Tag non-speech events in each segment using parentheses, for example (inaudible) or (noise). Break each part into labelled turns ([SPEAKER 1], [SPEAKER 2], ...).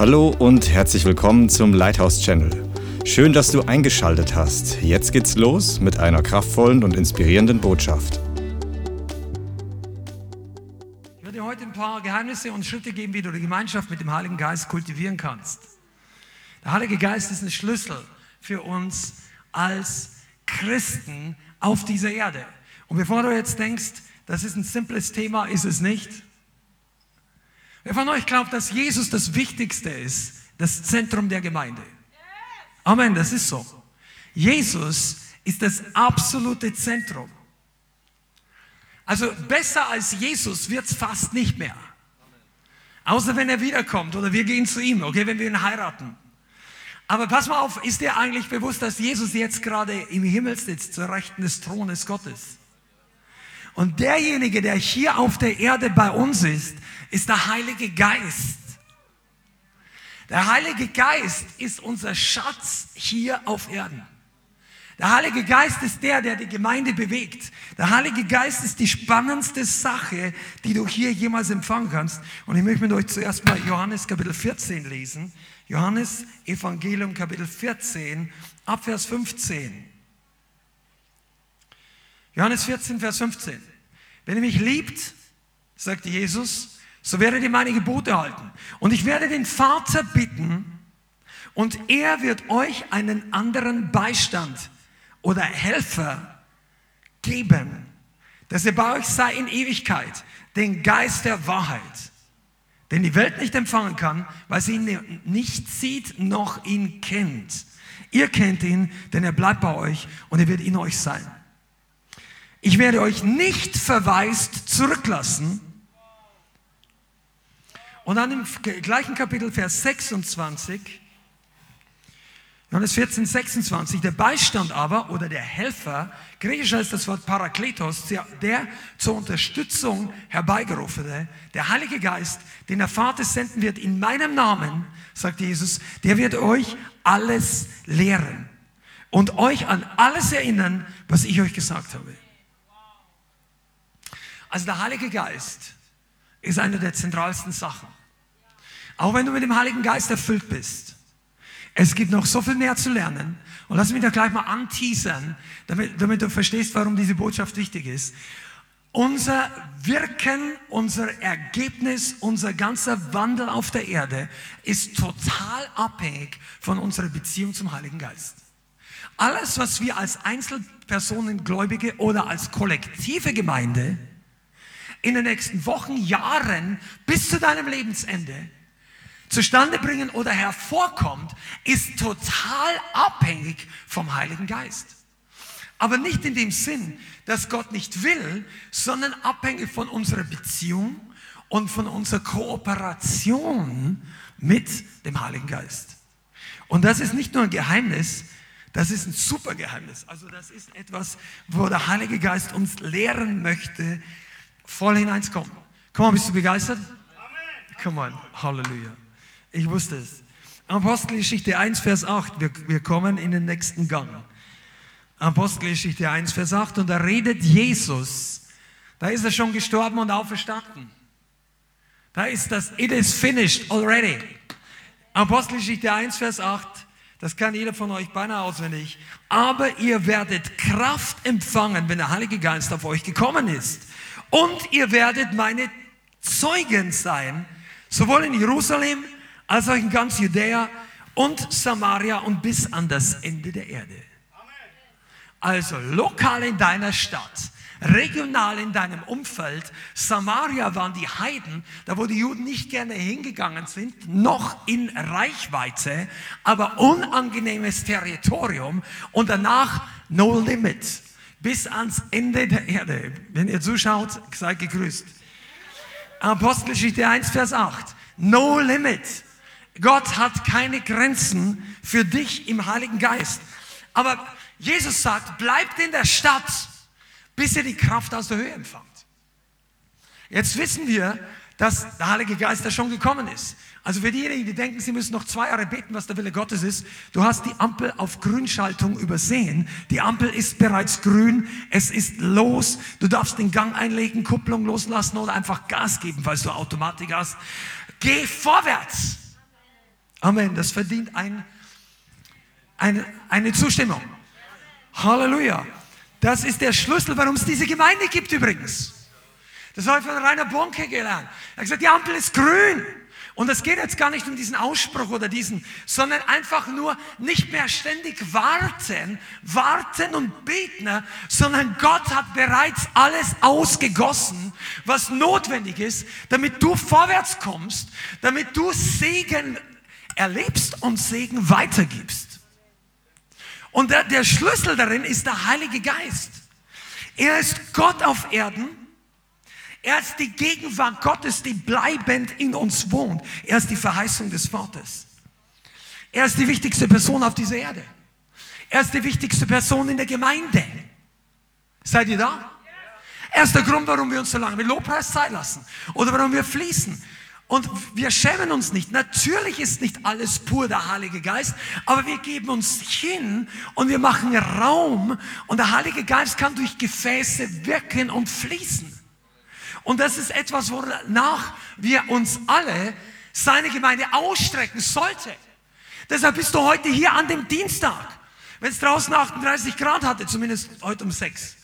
[SPEAKER 1] Hallo und herzlich willkommen zum Lighthouse Channel. Schön, dass du eingeschaltet hast. Jetzt geht's los mit einer kraftvollen und inspirierenden Botschaft.
[SPEAKER 2] Ich werde dir heute ein paar Geheimnisse und Schritte geben, wie du die Gemeinschaft mit dem Heiligen Geist kultivieren kannst. Der Heilige Geist ist ein Schlüssel für uns als Christen auf dieser Erde. Und bevor du jetzt denkst, das ist ein simples Thema, ist es nicht. Wer von euch glaubt, dass Jesus das Wichtigste ist, das Zentrum der Gemeinde? Amen, das ist so. Jesus ist das absolute Zentrum. Also besser als Jesus wird es fast nicht mehr. Außer wenn er wiederkommt oder wir gehen zu ihm, okay, wenn wir ihn heiraten. Aber pass mal auf, ist dir eigentlich bewusst, dass Jesus jetzt gerade im Himmel sitzt, zur Rechten des Thrones Gottes? Und derjenige, der hier auf der Erde bei uns ist, ist der Heilige Geist. Der Heilige Geist ist unser Schatz hier auf Erden. Der Heilige Geist ist der, der die Gemeinde bewegt. Der Heilige Geist ist die spannendste Sache, die du hier jemals empfangen kannst. Und ich möchte mit euch zuerst mal Johannes Kapitel 14 lesen. Johannes Evangelium Kapitel 14, Abvers 15. Johannes 14, Vers 15. Wenn ihr mich liebt, sagt Jesus, so werdet ihr meine Gebote halten. Und ich werde den Vater bitten, und er wird euch einen anderen Beistand oder Helfer geben, dass er bei euch sei in Ewigkeit, den Geist der Wahrheit, den die Welt nicht empfangen kann, weil sie ihn nicht sieht noch ihn kennt. Ihr kennt ihn, denn er bleibt bei euch und er wird in euch sein. Ich werde euch nicht verwaist zurücklassen. Und dann im gleichen Kapitel, Vers 26, Johannes 14, 26, der Beistand aber oder der Helfer, griechisch heißt das Wort Parakletos, der zur Unterstützung herbeigerufene, der Heilige Geist, den der Vater senden wird in meinem Namen, sagt Jesus, der wird euch alles lehren und euch an alles erinnern, was ich euch gesagt habe. Also der Heilige Geist ist eine der zentralsten Sachen. Auch wenn du mit dem Heiligen Geist erfüllt bist. Es gibt noch so viel mehr zu lernen. Und lass mich da gleich mal anteasern, damit, damit du verstehst, warum diese Botschaft wichtig ist. Unser Wirken, unser Ergebnis, unser ganzer Wandel auf der Erde ist total abhängig von unserer Beziehung zum Heiligen Geist. Alles, was wir als Einzelpersonen, Gläubige oder als kollektive Gemeinde in den nächsten Wochen, Jahren bis zu deinem Lebensende zustande bringen oder hervorkommt, ist total abhängig vom Heiligen Geist. Aber nicht in dem Sinn, dass Gott nicht will, sondern abhängig von unserer Beziehung und von unserer Kooperation mit dem Heiligen Geist. Und das ist nicht nur ein Geheimnis, das ist ein super Geheimnis. Also das ist etwas, wo der Heilige Geist uns lehren möchte, voll hineinzukommen. Komm mal, bist du begeistert? Come on, Halleluja. Ich wusste es. Apostelgeschichte 1, Vers 8. Wir, wir kommen in den nächsten Gang. Apostelgeschichte 1, Vers 8. Und da redet Jesus. Da ist er schon gestorben und auferstanden. Da ist das, it is finished already. Apostelgeschichte 1, Vers 8. Das kann jeder von euch beinahe auswendig. Aber ihr werdet Kraft empfangen, wenn der Heilige Geist auf euch gekommen ist. Und ihr werdet meine Zeugen sein, sowohl in Jerusalem als auch in ganz Judäa und Samaria und bis an das Ende der Erde. Also lokal in deiner Stadt, regional in deinem Umfeld. Samaria waren die Heiden, da wo die Juden nicht gerne hingegangen sind, noch in Reichweite, aber unangenehmes Territorium und danach no limit bis ans Ende der Erde. Wenn ihr zuschaut, seid gegrüßt. Apostelgeschichte 1, Vers 8. No limit. Gott hat keine Grenzen für dich im Heiligen Geist. Aber Jesus sagt, bleibt in der Stadt, bis ihr die Kraft aus der Höhe empfangt. Jetzt wissen wir, dass der Heilige Geist da schon gekommen ist. Also für diejenigen, die denken, sie müssen noch zwei Jahre beten, was der Wille Gottes ist, du hast die Ampel auf Grünschaltung übersehen. Die Ampel ist bereits grün, es ist los, du darfst den Gang einlegen, Kupplung loslassen oder einfach Gas geben, falls du Automatik hast. Geh vorwärts. Amen. Das verdient ein, eine, eine Zustimmung. Halleluja. Das ist der Schlüssel, warum es diese Gemeinde gibt übrigens. Das habe ich von Rainer Bonke gelernt. Er hat gesagt, die Ampel ist grün. Und es geht jetzt gar nicht um diesen Ausspruch oder diesen, sondern einfach nur nicht mehr ständig warten, warten und beten, sondern Gott hat bereits alles ausgegossen, was notwendig ist, damit du vorwärts kommst, damit du Segen erlebst und Segen weitergibst. Und der, der Schlüssel darin ist der Heilige Geist. Er ist Gott auf Erden er ist die Gegenwart Gottes, die bleibend in uns wohnt. Er ist die Verheißung des Vaters. Er ist die wichtigste Person auf dieser Erde. Er ist die wichtigste Person in der Gemeinde. Seid ihr da? Er ist der Grund, warum wir uns so lange mit Lobpreis Zeit lassen oder warum wir fließen. Und wir schämen uns nicht. Natürlich ist nicht alles pur der Heilige Geist, aber wir geben uns hin und wir machen Raum und der Heilige Geist kann durch Gefäße wirken und fließen. Und das ist etwas, wonach wir uns alle seine Gemeinde ausstrecken sollte. Deshalb bist du heute hier an dem Dienstag, wenn es draußen 38 Grad hatte, zumindest heute um 6.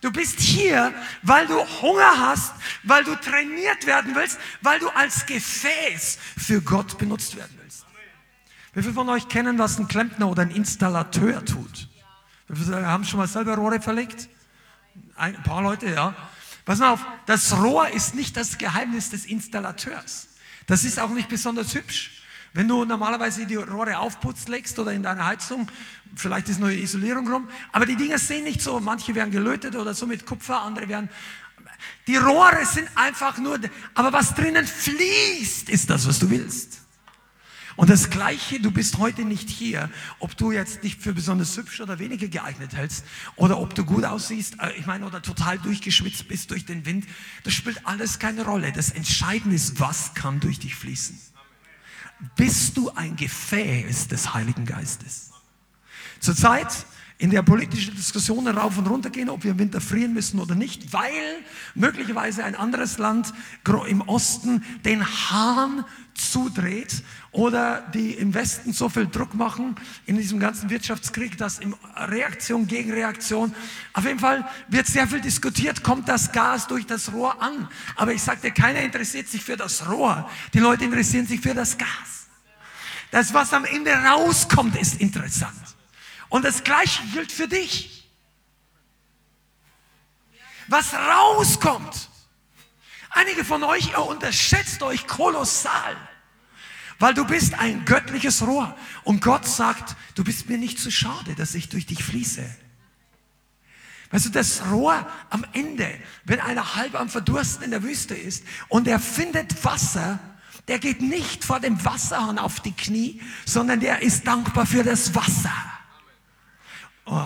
[SPEAKER 2] Du bist hier, weil du Hunger hast, weil du trainiert werden willst, weil du als Gefäß für Gott benutzt werden willst. Wie viele von euch kennen, was ein Klempner oder ein Installateur tut? Viele haben schon mal selber Rohre verlegt? Ein paar Leute, ja. Pass mal auf, das Rohr ist nicht das Geheimnis des Installateurs. Das ist auch nicht besonders hübsch. Wenn du normalerweise die Rohre aufputzt legst oder in deine Heizung, vielleicht ist neue Isolierung rum, aber die Dinger sehen nicht so, manche werden gelötet oder so mit Kupfer, andere werden. Die Rohre sind einfach nur, aber was drinnen fließt, ist das, was du willst. Und das Gleiche, du bist heute nicht hier, ob du jetzt dich für besonders hübsch oder weniger geeignet hältst oder ob du gut aussiehst, äh, ich meine, oder total durchgeschwitzt bist durch den Wind. Das spielt alles keine Rolle. Das Entscheidende ist, was kann durch dich fließen. Bist du ein Gefäß des Heiligen Geistes? Zurzeit in der politischen Diskussion rauf und runter gehen, ob wir im Winter frieren müssen oder nicht, weil möglicherweise ein anderes Land im Osten den Hahn zudreht oder die im Westen so viel Druck machen in diesem ganzen Wirtschaftskrieg, dass in Reaktion gegen Reaktion, auf jeden Fall wird sehr viel diskutiert, kommt das Gas durch das Rohr an. Aber ich sagte, keiner interessiert sich für das Rohr, die Leute interessieren sich für das Gas. Das, was am Ende rauskommt, ist interessant. Und das Gleiche gilt für dich. Was rauskommt. Einige von euch, ihr unterschätzt euch kolossal. Weil du bist ein göttliches Rohr. Und Gott sagt, du bist mir nicht zu schade, dass ich durch dich fließe. Weißt du, das Rohr am Ende, wenn einer halb am Verdursten in der Wüste ist und er findet Wasser, der geht nicht vor dem Wasserhahn auf die Knie, sondern der ist dankbar für das Wasser. Oh,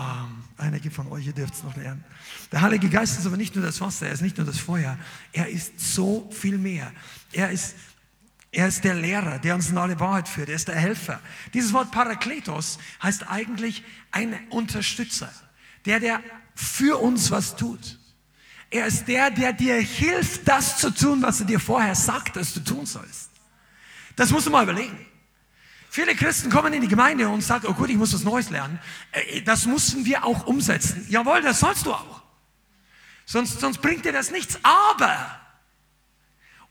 [SPEAKER 2] einige von euch, ihr dürft es noch lernen. Der Heilige Geist ist aber nicht nur das Wasser, er ist nicht nur das Feuer, er ist so viel mehr. Er ist, er ist der Lehrer, der uns in alle Wahrheit führt, er ist der Helfer. Dieses Wort Parakletos heißt eigentlich ein Unterstützer, der, der für uns was tut. Er ist der, der dir hilft, das zu tun, was er dir vorher sagt, dass du tun sollst. Das musst du mal überlegen. Viele Christen kommen in die Gemeinde und sagen, oh gut, ich muss was Neues lernen. Äh, das müssen wir auch umsetzen. Jawohl, das sollst du auch. Sonst, sonst bringt dir das nichts. Aber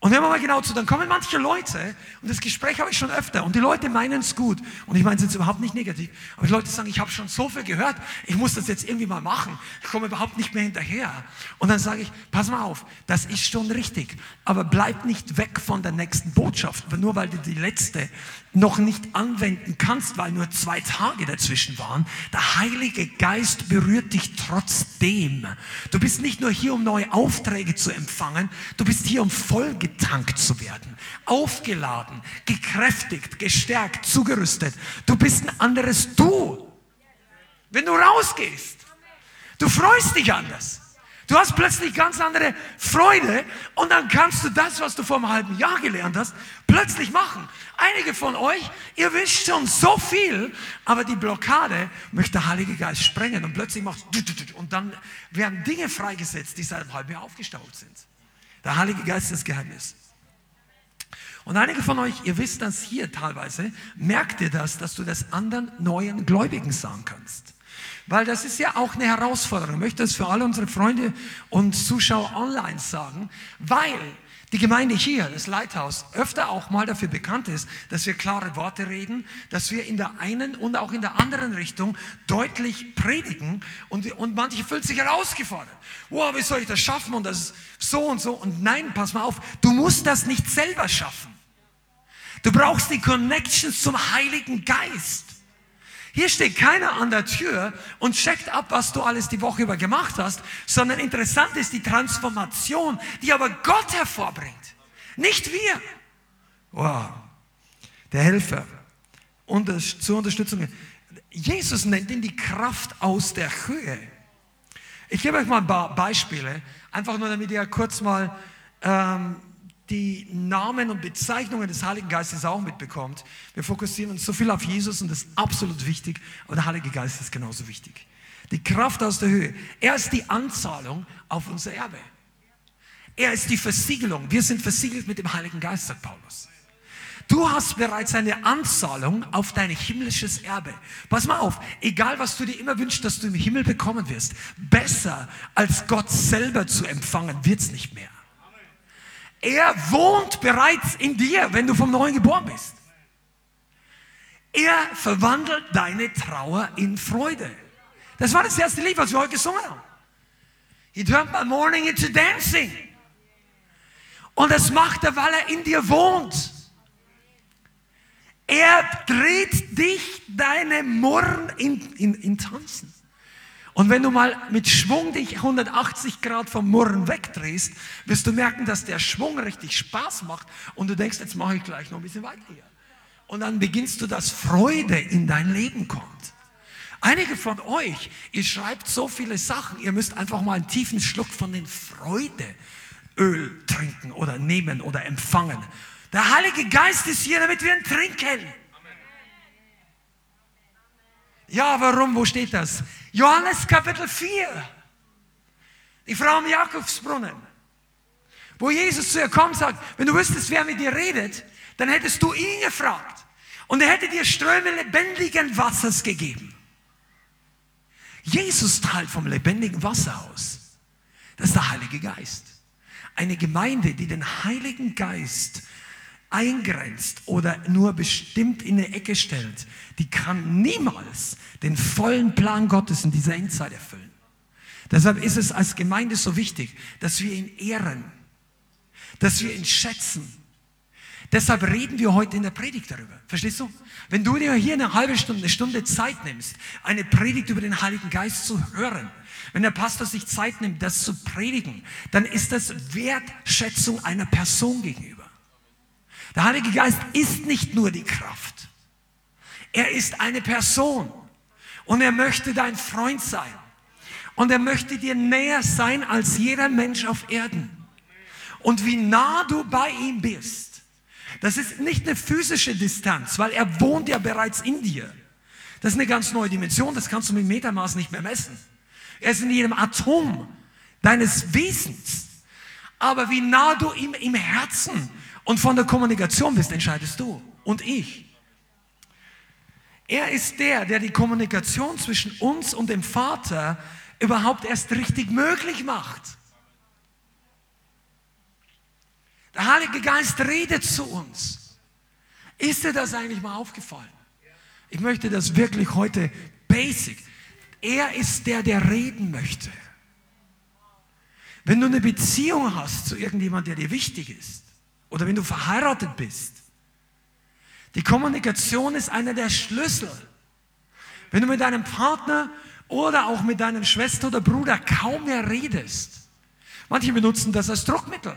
[SPEAKER 2] und wenn man mal genau zu, dann kommen manche Leute, und das Gespräch habe ich schon öfter, und die Leute meinen es gut, und ich meine es jetzt überhaupt nicht negativ, aber die Leute sagen, ich habe schon so viel gehört, ich muss das jetzt irgendwie mal machen, ich komme überhaupt nicht mehr hinterher. Und dann sage ich, pass mal auf, das ist schon richtig, aber bleib nicht weg von der nächsten Botschaft, nur weil du die letzte noch nicht anwenden kannst, weil nur zwei Tage dazwischen waren. Der Heilige Geist berührt dich trotzdem. Du bist nicht nur hier, um neue Aufträge zu empfangen, du bist hier, um vollgetankt zu werden, aufgeladen, gekräftigt, gestärkt, zugerüstet. Du bist ein anderes Du. Wenn du rausgehst, du freust dich anders. Du hast plötzlich ganz andere Freude und dann kannst du das, was du vor einem halben Jahr gelernt hast, plötzlich machen. Einige von euch, ihr wisst schon so viel, aber die Blockade möchte der Heilige Geist sprengen und plötzlich macht und dann werden Dinge freigesetzt, die seit einem halben Jahr aufgestaut sind. Der Heilige Geist ist das Geheimnis. Und einige von euch, ihr wisst das hier teilweise, merkt ihr das, dass du das anderen neuen Gläubigen sagen kannst. Weil das ist ja auch eine Herausforderung. Ich möchte das für alle unsere Freunde und Zuschauer online sagen, weil die Gemeinde hier, das Leithaus, öfter auch mal dafür bekannt ist, dass wir klare Worte reden, dass wir in der einen und auch in der anderen Richtung deutlich predigen und, und manche fühlen sich herausgefordert. Wow, wie soll ich das schaffen und das ist so und so und nein, pass mal auf, du musst das nicht selber schaffen. Du brauchst die Connections zum Heiligen Geist. Hier steht keiner an der Tür und checkt ab, was du alles die Woche über gemacht hast, sondern interessant ist die Transformation, die aber Gott hervorbringt, nicht wir. Wow, der Helfer unter, zur Unterstützung. Jesus nennt ihn die Kraft aus der Höhe. Ich gebe euch mal ein paar Beispiele, einfach nur damit ihr kurz mal ähm, die Namen und Bezeichnungen des Heiligen Geistes auch mitbekommt. Wir fokussieren uns so viel auf Jesus und das ist absolut wichtig, aber der Heilige Geist ist genauso wichtig. Die Kraft aus der Höhe. Er ist die Anzahlung auf unser Erbe. Er ist die Versiegelung. Wir sind versiegelt mit dem Heiligen Geist, sagt Paulus. Du hast bereits eine Anzahlung auf dein himmlisches Erbe. Pass mal auf, egal was du dir immer wünschst, dass du im Himmel bekommen wirst, besser als Gott selber zu empfangen, wird's nicht mehr. Er wohnt bereits in dir, wenn du vom Neuen geboren bist. Er verwandelt deine Trauer in Freude. Das war das erste Lied, was wir heute gesungen haben. He turned my morning into dancing. Und das macht er, weil er in dir wohnt. Er dreht dich, deine Murren in, in, in Tanzen. Und wenn du mal mit Schwung dich 180 Grad vom Murren wegdrehst, wirst du merken, dass der Schwung richtig Spaß macht und du denkst, jetzt mache ich gleich noch ein bisschen weiter hier. Und dann beginnst du, dass Freude in dein Leben kommt. Einige von euch, ihr schreibt so viele Sachen, ihr müsst einfach mal einen tiefen Schluck von den Freudeöl trinken oder nehmen oder empfangen. Der Heilige Geist ist hier, damit wir ihn trinken. Ja, warum? Wo steht das? Johannes Kapitel 4. Die Frau am Jakobsbrunnen. Wo Jesus zu ihr kommt und sagt, wenn du wüsstest, wer mit dir redet, dann hättest du ihn gefragt. Und er hätte dir Ströme lebendigen Wassers gegeben. Jesus teilt vom lebendigen Wasser aus. Das ist der Heilige Geist. Eine Gemeinde, die den Heiligen Geist eingrenzt oder nur bestimmt in eine Ecke stellt, die kann niemals den vollen Plan Gottes in dieser Endzeit erfüllen. Deshalb ist es als Gemeinde so wichtig, dass wir ihn ehren, dass wir ihn schätzen. Deshalb reden wir heute in der Predigt darüber. Verstehst du? Wenn du dir hier eine halbe Stunde, eine Stunde Zeit nimmst, eine Predigt über den Heiligen Geist zu hören, wenn der Pastor sich Zeit nimmt, das zu predigen, dann ist das Wertschätzung einer Person gegenüber. Der Heilige Geist ist nicht nur die Kraft. Er ist eine Person. Und er möchte dein Freund sein. Und er möchte dir näher sein als jeder Mensch auf Erden. Und wie nah du bei ihm bist, das ist nicht eine physische Distanz, weil er wohnt ja bereits in dir. Das ist eine ganz neue Dimension, das kannst du mit Metermaß nicht mehr messen. Er ist in jedem Atom deines Wesens. Aber wie nah du ihm im Herzen und von der Kommunikation bist, entscheidest du und ich. Er ist der, der die Kommunikation zwischen uns und dem Vater überhaupt erst richtig möglich macht. Der Heilige Geist redet zu uns. Ist dir das eigentlich mal aufgefallen? Ich möchte das wirklich heute basic. Er ist der, der reden möchte. Wenn du eine Beziehung hast zu irgendjemandem, der dir wichtig ist, oder wenn du verheiratet bist. Die Kommunikation ist einer der Schlüssel. Wenn du mit deinem Partner oder auch mit deinem Schwester oder Bruder kaum mehr redest. Manche benutzen das als Druckmittel.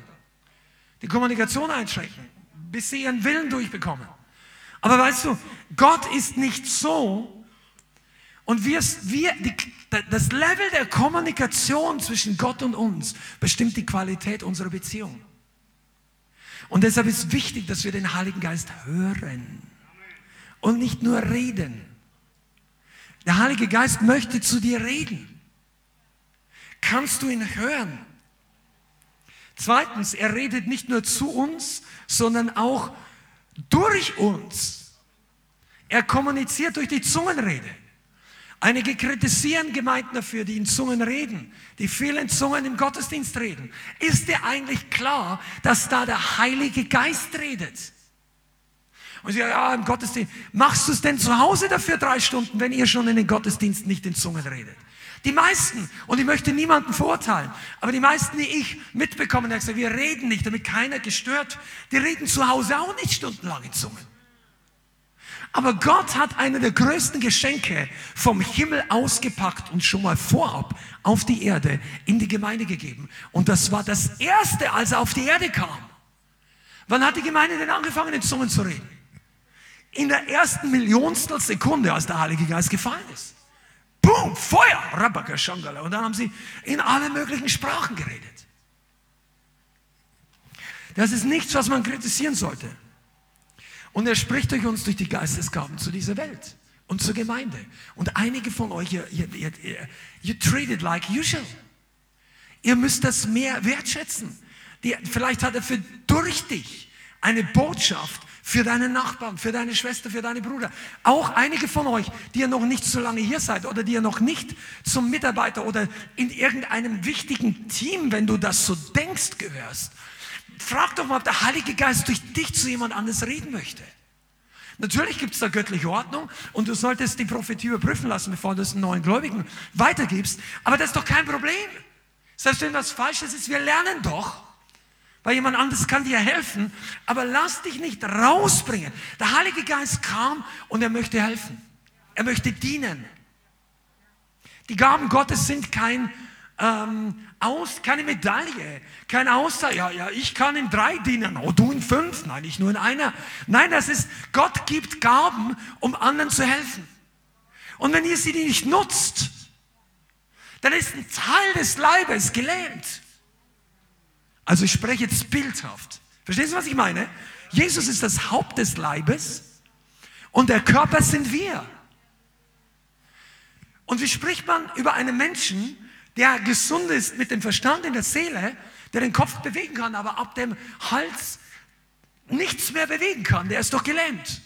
[SPEAKER 2] Die Kommunikation einschränken, bis sie ihren Willen durchbekommen. Aber weißt du, Gott ist nicht so. Und wir, wir, die, das Level der Kommunikation zwischen Gott und uns bestimmt die Qualität unserer Beziehung. Und deshalb ist wichtig, dass wir den Heiligen Geist hören und nicht nur reden. Der Heilige Geist möchte zu dir reden. Kannst du ihn hören? Zweitens, er redet nicht nur zu uns, sondern auch durch uns. Er kommuniziert durch die Zungenrede. Einige kritisieren Gemeinden dafür, die in Zungen reden, die vielen Zungen im Gottesdienst reden. Ist dir eigentlich klar, dass da der Heilige Geist redet? Und sie sagen, ja, im Gottesdienst. Machst du es denn zu Hause dafür drei Stunden, wenn ihr schon in den Gottesdienst nicht in Zungen redet? Die meisten, und ich möchte niemanden verurteilen, aber die meisten, die ich mitbekommen habe, wir reden nicht, damit keiner gestört, die reden zu Hause auch nicht stundenlang in Zungen. Aber Gott hat eine der größten Geschenke vom Himmel ausgepackt und schon mal vorab auf die Erde in die Gemeinde gegeben. Und das war das Erste, als er auf die Erde kam. Wann hat die Gemeinde denn angefangen, in Zungen zu reden? In der ersten Millionstel Sekunde, als der Heilige Geist gefallen ist. Boom, Feuer, Rabaka Shangala. Und dann haben sie in alle möglichen Sprachen geredet. Das ist nichts, was man kritisieren sollte. Und er spricht durch uns durch die Geistesgaben zu dieser Welt und zur Gemeinde. Und einige von euch, ihr, ihr, ihr, you treat it like usual. Ihr müsst das mehr wertschätzen. Die, vielleicht hat er für durch dich eine Botschaft für deinen Nachbarn, für deine Schwester, für deine Bruder. Auch einige von euch, die ihr noch nicht so lange hier seid oder die ihr noch nicht zum Mitarbeiter oder in irgendeinem wichtigen Team, wenn du das so denkst, gehörst. Frag doch mal, ob der Heilige Geist durch dich zu jemand anderes reden möchte. Natürlich gibt es da göttliche Ordnung und du solltest die Prophetie überprüfen lassen, bevor du es einen neuen Gläubigen weitergibst. Aber das ist doch kein Problem. Selbst wenn was Falsches ist, wir lernen doch weil jemand anderes kann dir helfen, aber lass dich nicht rausbringen. Der Heilige Geist kam und er möchte helfen. Er möchte dienen. Die Gaben Gottes sind kein ähm, aus, keine Medaille, kein Aussage. Ja, ja, ich kann in drei dienen, oh, du in fünf. Nein, ich nur in einer. Nein, das ist, Gott gibt Gaben, um anderen zu helfen. Und wenn ihr sie nicht nutzt, dann ist ein Teil des Leibes gelähmt. Also ich spreche jetzt bildhaft. Verstehst du, was ich meine? Jesus ist das Haupt des Leibes und der Körper sind wir. Und wie spricht man über einen Menschen, der gesund ist mit dem Verstand in der Seele, der den Kopf bewegen kann, aber ab dem Hals nichts mehr bewegen kann? Der ist doch gelähmt.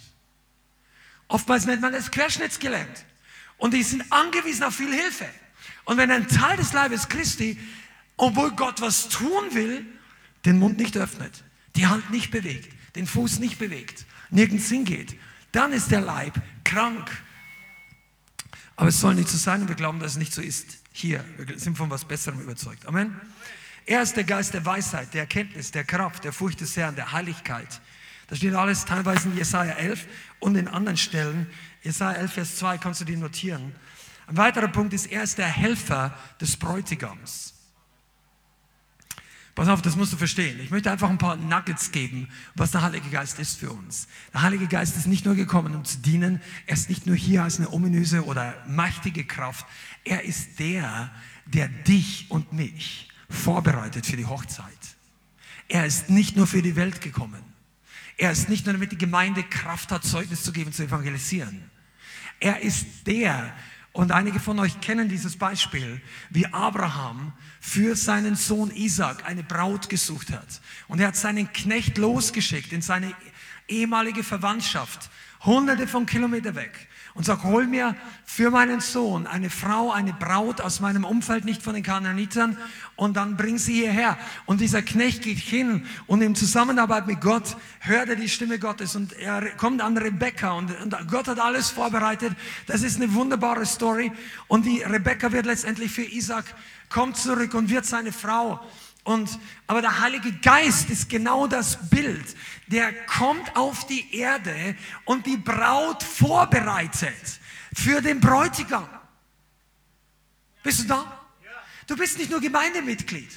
[SPEAKER 2] Oftmals nennt man es querschnittsgelähmt. Und die sind angewiesen auf viel Hilfe. Und wenn ein Teil des Leibes Christi obwohl Gott was tun will, den Mund nicht öffnet, die Hand nicht bewegt, den Fuß nicht bewegt, nirgends hingeht, dann ist der Leib krank. Aber es soll nicht so sein wir glauben, dass es nicht so ist. Hier, wir sind von was Besserem überzeugt. Amen. Er ist der Geist der Weisheit, der Erkenntnis, der Kraft, der Furcht des Herrn, der Heiligkeit. Das steht alles teilweise in Jesaja 11 und in anderen Stellen. Jesaja 11, Vers 2 kannst du die notieren. Ein weiterer Punkt ist, er ist der Helfer des Bräutigams. Pass auf, das musst du verstehen. Ich möchte einfach ein paar Nuggets geben, was der Heilige Geist ist für uns. Der Heilige Geist ist nicht nur gekommen, um zu dienen. Er ist nicht nur hier als eine ominöse oder mächtige Kraft. Er ist der, der dich und mich vorbereitet für die Hochzeit. Er ist nicht nur für die Welt gekommen. Er ist nicht nur, damit die Gemeinde Kraft hat, Zeugnis zu geben, zu evangelisieren. Er ist der, und einige von euch kennen dieses Beispiel, wie Abraham für seinen Sohn Isaac eine Braut gesucht hat. Und er hat seinen Knecht losgeschickt in seine ehemalige Verwandtschaft, hunderte von Kilometern weg und sagt, hol mir für meinen Sohn eine Frau, eine Braut aus meinem Umfeld, nicht von den Kananitern, und dann bring sie hierher. Und dieser Knecht geht hin und in Zusammenarbeit mit Gott hört er die Stimme Gottes und er kommt an Rebecca und, und Gott hat alles vorbereitet. Das ist eine wunderbare Story. Und die Rebecca wird letztendlich für Isaac, kommt zurück und wird seine Frau. Und, aber der Heilige Geist ist genau das Bild. Der kommt auf die Erde und die Braut vorbereitet für den Bräutigam. Bist du da? Du bist nicht nur Gemeindemitglied.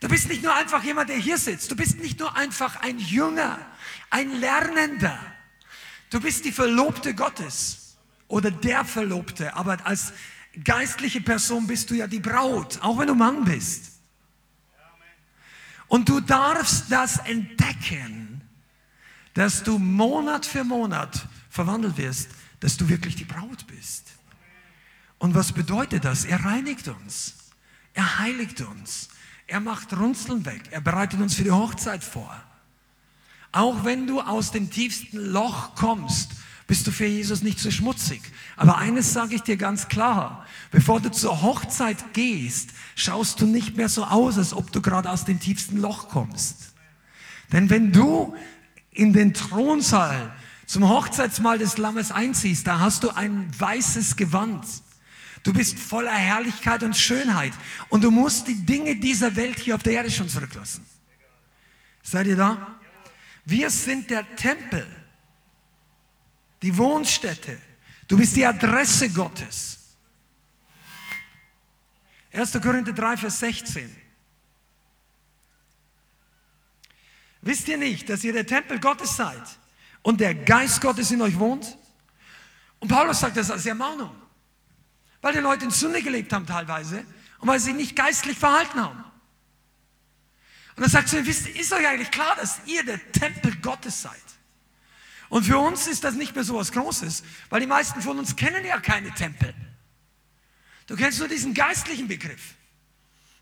[SPEAKER 2] Du bist nicht nur einfach jemand, der hier sitzt. Du bist nicht nur einfach ein Jünger, ein Lernender. Du bist die Verlobte Gottes oder der Verlobte. Aber als geistliche Person bist du ja die Braut, auch wenn du Mann bist. Und du darfst das entdecken, dass du Monat für Monat verwandelt wirst, dass du wirklich die Braut bist. Und was bedeutet das? Er reinigt uns. Er heiligt uns. Er macht Runzeln weg. Er bereitet uns für die Hochzeit vor. Auch wenn du aus dem tiefsten Loch kommst, bist du für Jesus nicht so schmutzig. Aber eines sage ich dir ganz klar, bevor du zur Hochzeit gehst, schaust du nicht mehr so aus, als ob du gerade aus dem tiefsten Loch kommst. Denn wenn du in den Thronsaal zum Hochzeitsmahl des Lammes einziehst, da hast du ein weißes Gewand. Du bist voller Herrlichkeit und Schönheit. Und du musst die Dinge dieser Welt hier auf der Erde schon zurücklassen. Seid ihr da? Wir sind der Tempel, die Wohnstätte. Du bist die Adresse Gottes. 1. Korinther 3, Vers 16. Wisst ihr nicht, dass ihr der Tempel Gottes seid und der Geist Gottes in euch wohnt? Und Paulus sagt das als Ermahnung, weil die Leute in Sünde gelebt haben teilweise und weil sie sich nicht geistlich verhalten haben. Und dann sagt sie, wisst, ist euch eigentlich klar, dass ihr der Tempel Gottes seid? Und für uns ist das nicht mehr so was Großes, weil die meisten von uns kennen ja keine Tempel. Du kennst nur diesen geistlichen Begriff.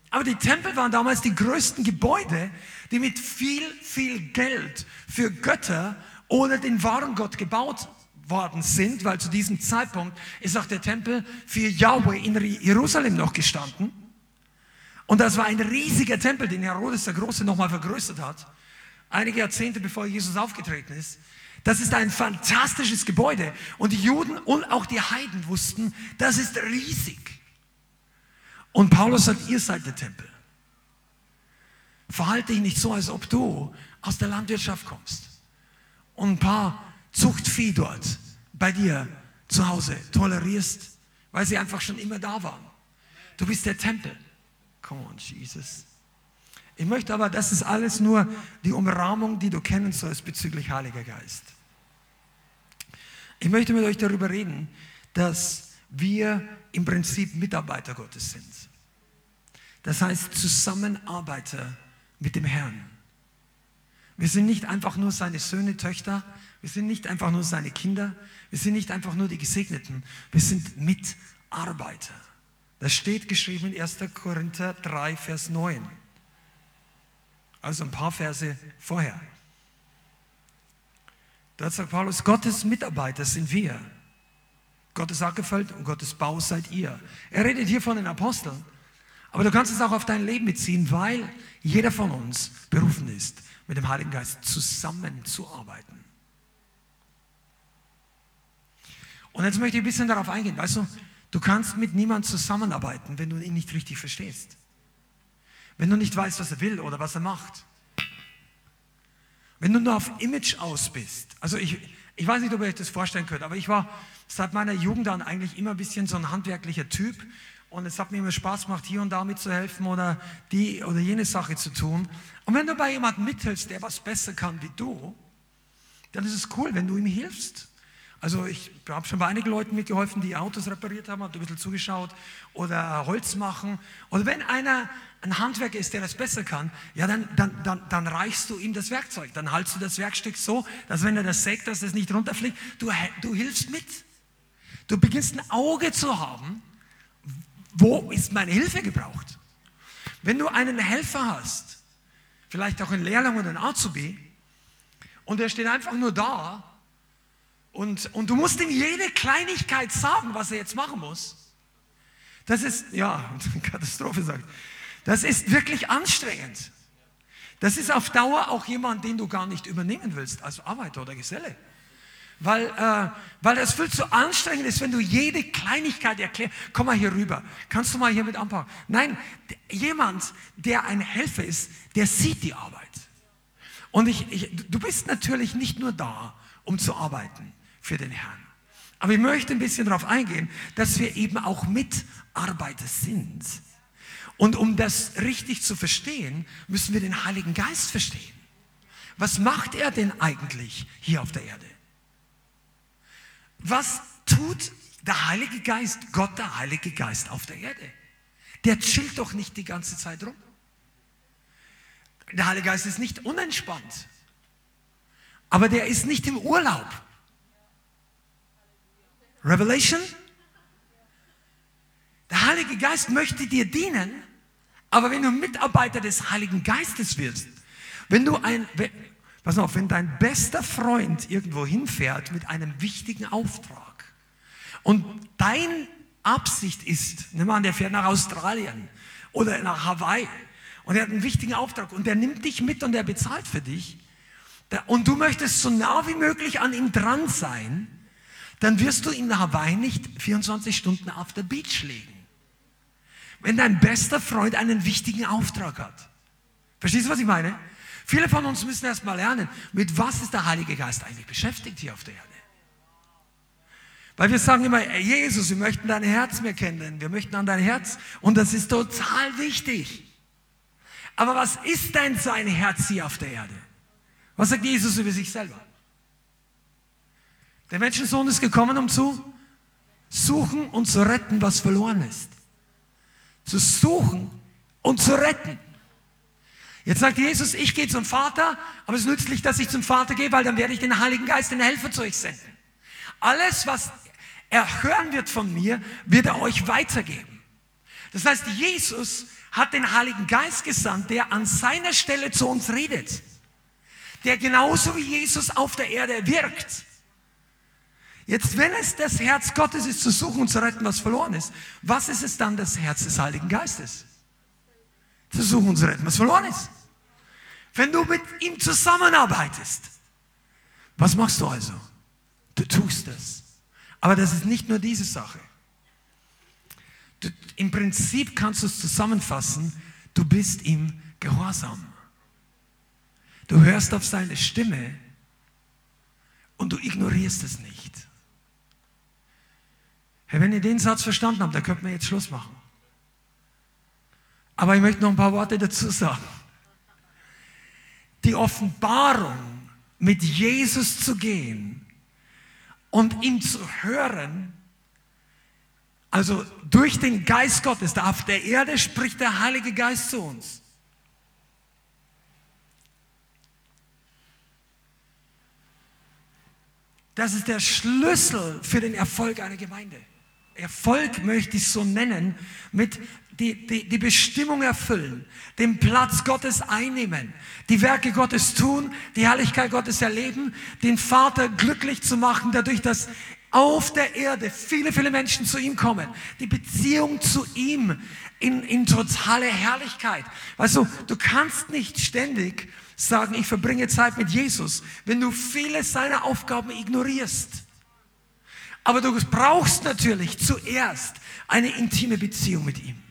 [SPEAKER 2] Aber die Tempel waren damals die größten Gebäude, die mit viel, viel Geld für Götter oder den wahren Gott gebaut worden sind, weil zu diesem Zeitpunkt ist auch der Tempel für Yahweh in Jerusalem noch gestanden. Und das war ein riesiger Tempel, den Herodes der Große nochmal vergrößert hat, einige Jahrzehnte bevor Jesus aufgetreten ist. Das ist ein fantastisches Gebäude. Und die Juden und auch die Heiden wussten, das ist riesig. Und Paulus sagt, ihr seid der Tempel. Verhalte dich nicht so, als ob du aus der Landwirtschaft kommst und ein paar Zuchtvieh dort bei dir zu Hause tolerierst, weil sie einfach schon immer da waren. Du bist der Tempel. Come on, Jesus. Ich möchte aber, das ist alles nur die Umrahmung, die du kennen sollst bezüglich Heiliger Geist. Ich möchte mit euch darüber reden, dass wir im Prinzip Mitarbeiter Gottes sind. Das heißt Zusammenarbeiter mit dem Herrn. Wir sind nicht einfach nur seine Söhne, Töchter, wir sind nicht einfach nur seine Kinder, wir sind nicht einfach nur die Gesegneten, wir sind Mitarbeiter. Das steht geschrieben in 1. Korinther 3, Vers 9. Also ein paar Verse vorher. Dort sagt Paulus, Gottes Mitarbeiter sind wir. Gottes Ackerfeld und Gottes Bau seid ihr. Er redet hier von den Aposteln. Aber du kannst es auch auf dein Leben beziehen, weil jeder von uns berufen ist, mit dem Heiligen Geist zusammenzuarbeiten. Und jetzt möchte ich ein bisschen darauf eingehen. Weißt du, du kannst mit niemandem zusammenarbeiten, wenn du ihn nicht richtig verstehst. Wenn du nicht weißt, was er will oder was er macht. Wenn du nur auf Image aus bist. Also ich, ich weiß nicht, ob ihr euch das vorstellen könnt, aber ich war seit meiner Jugend an eigentlich immer ein bisschen so ein handwerklicher Typ. Und es hat mir immer Spaß gemacht, hier und da mitzuhelfen oder die oder jene Sache zu tun. Und wenn du bei jemandem mithilfst, der was besser kann wie du, dann ist es cool, wenn du ihm hilfst. Also ich habe schon bei einigen Leuten mitgeholfen, die Autos repariert haben, habe ein bisschen zugeschaut oder Holz machen. Oder wenn einer ein Handwerker ist, der das besser kann, ja, dann, dann, dann, dann reichst du ihm das Werkzeug. Dann haltst du das Werkstück so, dass wenn er das sägt, dass es nicht runterfliegt, du, du hilfst mit. Du beginnst ein Auge zu haben, wo ist meine Hilfe gebraucht. Wenn du einen Helfer hast, vielleicht auch einen Lehrling oder einen Azubi, und er steht einfach nur da und, und du musst ihm jede Kleinigkeit sagen, was er jetzt machen muss. Das ist, ja, (laughs) Katastrophe sagt. Das ist wirklich anstrengend. Das ist auf Dauer auch jemand, den du gar nicht übernehmen willst als Arbeiter oder Geselle. Weil, äh, weil das viel zu anstrengend ist, wenn du jede Kleinigkeit erklärst. Komm mal hier rüber. Kannst du mal hier mit anpacken? Nein, jemand, der ein Helfer ist, der sieht die Arbeit. Und ich, ich, du bist natürlich nicht nur da, um zu arbeiten für den Herrn. Aber ich möchte ein bisschen darauf eingehen, dass wir eben auch Mitarbeiter sind. Und um das richtig zu verstehen, müssen wir den Heiligen Geist verstehen. Was macht er denn eigentlich hier auf der Erde? Was tut der Heilige Geist, Gott der Heilige Geist auf der Erde? Der chillt doch nicht die ganze Zeit rum. Der Heilige Geist ist nicht unentspannt. Aber der ist nicht im Urlaub. Revelation? Der Heilige Geist möchte dir dienen, Aber wenn du Mitarbeiter des Heiligen Geistes wirst, wenn du ein, pass auf, wenn dein bester Freund irgendwo hinfährt mit einem wichtigen Auftrag und dein Absicht ist, nimm an, der fährt nach Australien oder nach Hawaii und er hat einen wichtigen Auftrag und der nimmt dich mit und er bezahlt für dich und du möchtest so nah wie möglich an ihm dran sein, dann wirst du in Hawaii nicht 24 Stunden auf der Beach liegen. Wenn dein bester Freund einen wichtigen Auftrag hat. Verstehst du, was ich meine? Viele von uns müssen erst mal lernen, mit was ist der Heilige Geist eigentlich beschäftigt hier auf der Erde. Weil wir sagen immer, Jesus, wir möchten dein Herz mehr kennen, wir möchten an dein Herz und das ist total wichtig. Aber was ist denn sein Herz hier auf der Erde? Was sagt Jesus über sich selber? Der Menschensohn ist gekommen, um zu suchen und zu retten, was verloren ist. Zu suchen und zu retten. Jetzt sagt Jesus, ich gehe zum Vater, aber es ist nützlich, dass ich zum Vater gehe, weil dann werde ich den Heiligen Geist, den Helfer zu euch senden. Alles, was er hören wird von mir, wird er euch weitergeben. Das heißt, Jesus hat den Heiligen Geist gesandt, der an seiner Stelle zu uns redet. Der genauso wie Jesus auf der Erde wirkt. Jetzt, wenn es das Herz Gottes ist, zu suchen und zu retten, was verloren ist, was ist es dann das Herz des Heiligen Geistes? Zu suchen und zu retten, was verloren ist. Wenn du mit ihm zusammenarbeitest, was machst du also? Du tust es. Aber das ist nicht nur diese Sache. Du, Im Prinzip kannst du es zusammenfassen, du bist ihm gehorsam. Du hörst auf seine Stimme und du ignorierst es nicht. Hey, wenn ihr den Satz verstanden habt, dann könnt wir jetzt Schluss machen. Aber ich möchte noch ein paar Worte dazu sagen. Die Offenbarung, mit Jesus zu gehen und ihn zu hören, also durch den Geist Gottes, da auf der Erde spricht der Heilige Geist zu uns. Das ist der Schlüssel für den Erfolg einer Gemeinde. Erfolg möchte ich so nennen, mit die, die, die Bestimmung erfüllen, den Platz Gottes einnehmen, die Werke Gottes tun, die Herrlichkeit Gottes erleben, den Vater glücklich zu machen, dadurch, dass auf der Erde viele, viele Menschen zu ihm kommen, die Beziehung zu ihm in, in totale Herrlichkeit. Weißt du, du kannst nicht ständig sagen, ich verbringe Zeit mit Jesus, wenn du viele seiner Aufgaben ignorierst. Aber du brauchst natürlich zuerst eine intime Beziehung mit ihm.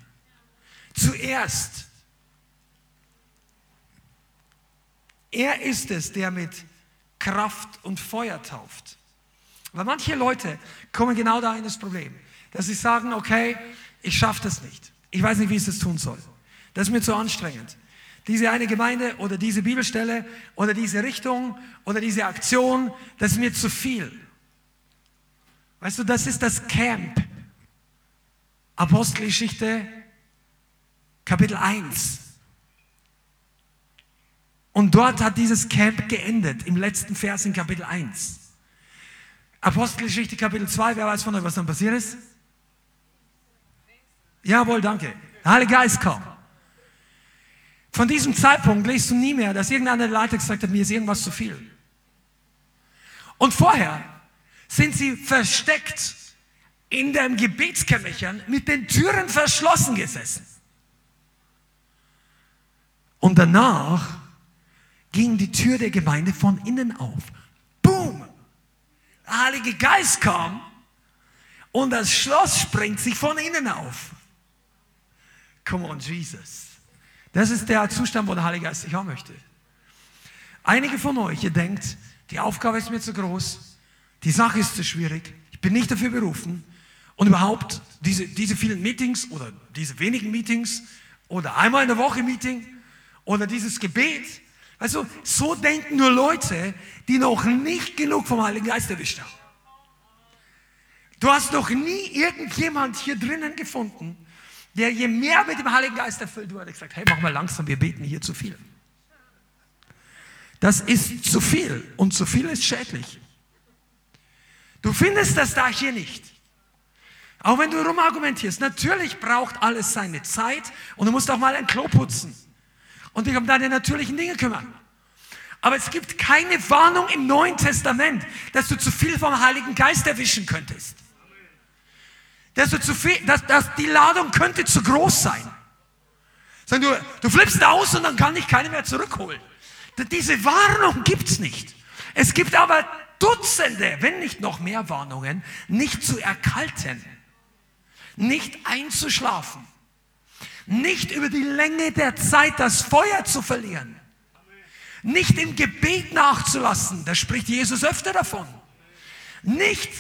[SPEAKER 2] Zuerst. Er ist es, der mit Kraft und Feuer tauft. Weil manche Leute kommen genau da in das Problem, dass sie sagen, okay, ich schaffe das nicht. Ich weiß nicht, wie ich das tun soll. Das ist mir zu anstrengend. Diese eine Gemeinde oder diese Bibelstelle oder diese Richtung oder diese Aktion, das ist mir zu viel. Weißt du, das ist das Camp. Apostelgeschichte, Kapitel 1. Und dort hat dieses Camp geendet, im letzten Vers in Kapitel 1. Apostelgeschichte, Kapitel 2, wer weiß von euch, was dann passiert ist? Jawohl, danke. Der Heilige Geist kam. Von diesem Zeitpunkt liest du nie mehr, dass irgendeiner Leiter gesagt hat, mir ist irgendwas zu viel. Und vorher sind sie versteckt in dem Gebetskämmerchen mit den Türen verschlossen gesessen. Und danach ging die Tür der Gemeinde von innen auf. Boom! Der Heilige Geist kam und das Schloss springt sich von innen auf. Come on, Jesus. Das ist der Zustand, wo der Heilige Geist sich haben möchte. Einige von euch, ihr denkt, die Aufgabe ist mir zu groß, die Sache ist zu schwierig. Ich bin nicht dafür berufen. Und überhaupt diese, diese vielen Meetings oder diese wenigen Meetings oder einmal in der Woche Meeting oder dieses Gebet. Also so denken nur Leute, die noch nicht genug vom Heiligen Geist erwischt haben. Du hast noch nie irgendjemand hier drinnen gefunden, der je mehr mit dem Heiligen Geist erfüllt wurde, gesagt, hey, mach mal langsam, wir beten hier zu viel. Das ist zu viel und zu viel ist schädlich. Du findest das da hier nicht. Auch wenn du rumargumentierst, natürlich braucht alles seine Zeit und du musst auch mal ein Klo putzen und dich um deine natürlichen Dinge kümmern. Aber es gibt keine Warnung im Neuen Testament, dass du zu viel vom Heiligen Geist erwischen könntest. Dass, du zu viel, dass, dass die Ladung könnte zu groß sein. Sag du, du flippst aus und dann kann dich keiner mehr zurückholen. Diese Warnung gibt's nicht. Es gibt aber Dutzende, wenn nicht noch mehr Warnungen, nicht zu erkalten nicht einzuschlafen, nicht über die Länge der Zeit das Feuer zu verlieren, nicht im Gebet nachzulassen, da spricht Jesus öfter davon, nicht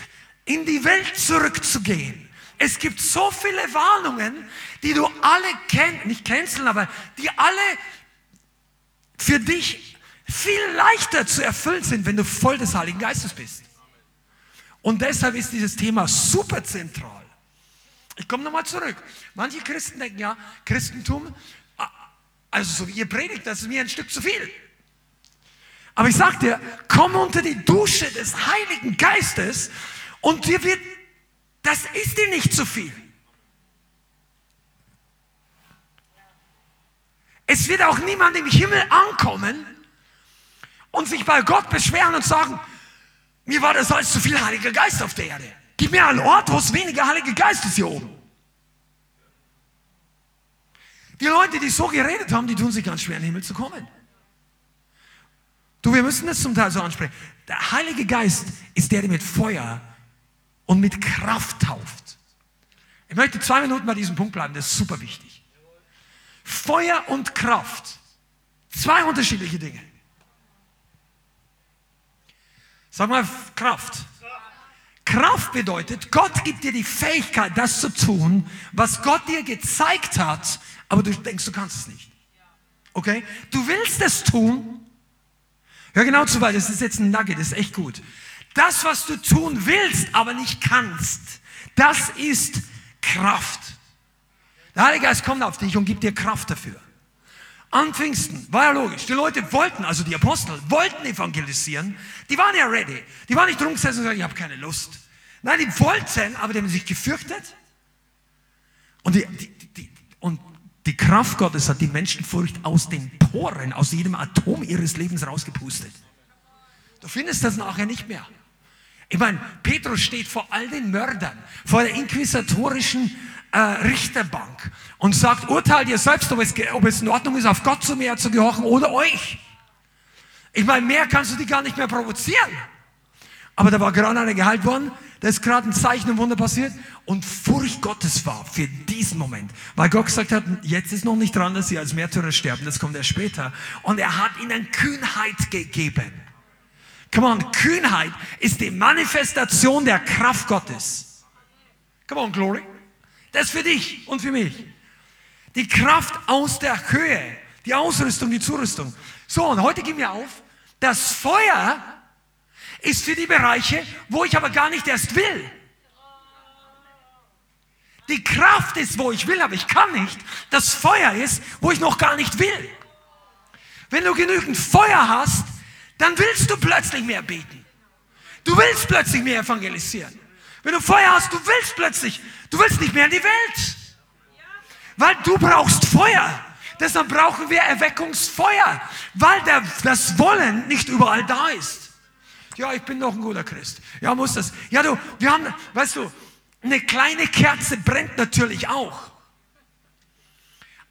[SPEAKER 2] in die Welt zurückzugehen. Es gibt so viele Warnungen, die du alle kennst, nicht canceln, aber die alle für dich viel leichter zu erfüllen sind, wenn du voll des Heiligen Geistes bist. Und deshalb ist dieses Thema super zentral. Ich komme nochmal zurück. Manche Christen denken ja, Christentum, also so wie ihr predigt, das ist mir ein Stück zu viel. Aber ich sage dir, komm unter die Dusche des Heiligen Geistes und dir wird, das ist dir nicht zu viel. Es wird auch niemand im Himmel ankommen und sich bei Gott beschweren und sagen, mir war das alles zu viel Heiliger Geist auf der Erde. Gib mir einen Ort, wo es weniger Heilige Geist ist hier oben. Die Leute, die so geredet haben, die tun sich ganz schwer, in den Himmel zu kommen. Du, wir müssen das zum Teil so ansprechen. Der Heilige Geist ist der, der mit Feuer und mit Kraft tauft. Ich möchte zwei Minuten bei diesem Punkt bleiben, das ist super wichtig. Feuer und Kraft. Zwei unterschiedliche Dinge. Sag mal Kraft. Kraft bedeutet, Gott gibt dir die Fähigkeit, das zu tun, was Gott dir gezeigt hat, aber du denkst, du kannst es nicht. Okay? Du willst es tun. Hör genau zu, weil das ist jetzt ein Nugget, das ist echt gut. Das, was du tun willst, aber nicht kannst, das ist Kraft. Der Heilige Geist kommt auf dich und gibt dir Kraft dafür. An Pfingsten war ja logisch. Die Leute wollten, also die Apostel, wollten evangelisieren. Die waren ja ready. Die waren nicht rumgesessen und gesagt, ich habe keine Lust. Nein, die wollten, aber die haben sich gefürchtet. Und die, die, die, und die Kraft Gottes hat die Menschenfurcht aus den Poren, aus jedem Atom ihres Lebens rausgepustet. Du findest das nachher nicht mehr. Ich meine, Petrus steht vor all den Mördern, vor der inquisitorischen äh, Richterbank und sagt, urteilt ihr selbst, ob es, ob es in Ordnung ist, auf Gott zu mehr zu gehorchen oder euch. Ich meine, mehr kannst du die gar nicht mehr provozieren. Aber da war gerade einer geheilt worden, da ist gerade ein Zeichen und Wunder passiert und Furcht Gottes war für diesen Moment. Weil Gott gesagt hat, jetzt ist noch nicht dran, dass sie als Märtyrer sterben, das kommt erst später. Und er hat ihnen Kühnheit gegeben. Come on, Kühnheit ist die Manifestation der Kraft Gottes. Come on, Glory. Das ist für dich und für mich. Die Kraft aus der Höhe, die Ausrüstung, die Zurüstung. So, und heute gehen wir auf, das Feuer ist für die Bereiche, wo ich aber gar nicht erst will. Die Kraft ist, wo ich will, aber ich kann nicht. Das Feuer ist, wo ich noch gar nicht will. Wenn du genügend Feuer hast, dann willst du plötzlich mehr beten. Du willst plötzlich mehr evangelisieren. Wenn du Feuer hast, du willst plötzlich, du willst nicht mehr in die Welt. Weil du brauchst Feuer. Deshalb brauchen wir Erweckungsfeuer, weil der, das Wollen nicht überall da ist. Ja, ich bin doch ein guter Christ. Ja, muss das. Ja, du, wir haben, weißt du, eine kleine Kerze brennt natürlich auch.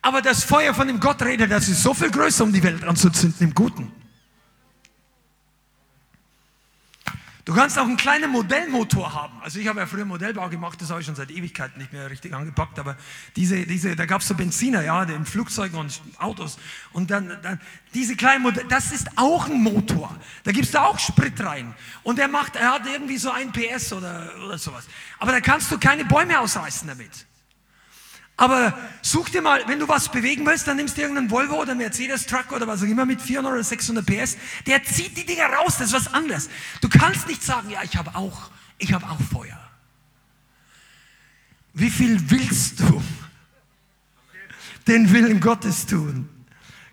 [SPEAKER 2] Aber das Feuer von dem Gott redet, das ist so viel größer, um die Welt anzuzünden im Guten. Du kannst auch einen kleinen Modellmotor haben. Also ich habe ja früher Modellbau gemacht, das habe ich schon seit Ewigkeiten nicht mehr richtig angepackt, aber diese, diese, da gab es so Benziner, ja, in Flugzeugen und Autos. Und dann, dann diese kleinen Modelle, das ist auch ein Motor. Da gibst du auch Sprit rein. Und er macht, er hat irgendwie so ein PS oder, oder sowas. Aber da kannst du keine Bäume ausreißen damit. Aber such dir mal, wenn du was bewegen willst, dann nimmst du irgendeinen Volvo oder Mercedes-Truck oder was auch immer mit 400 oder 600 PS. Der zieht die Dinger raus, das ist was anderes. Du kannst nicht sagen, ja, ich habe auch, ich habe auch Feuer. Wie viel willst du den Willen Gottes tun?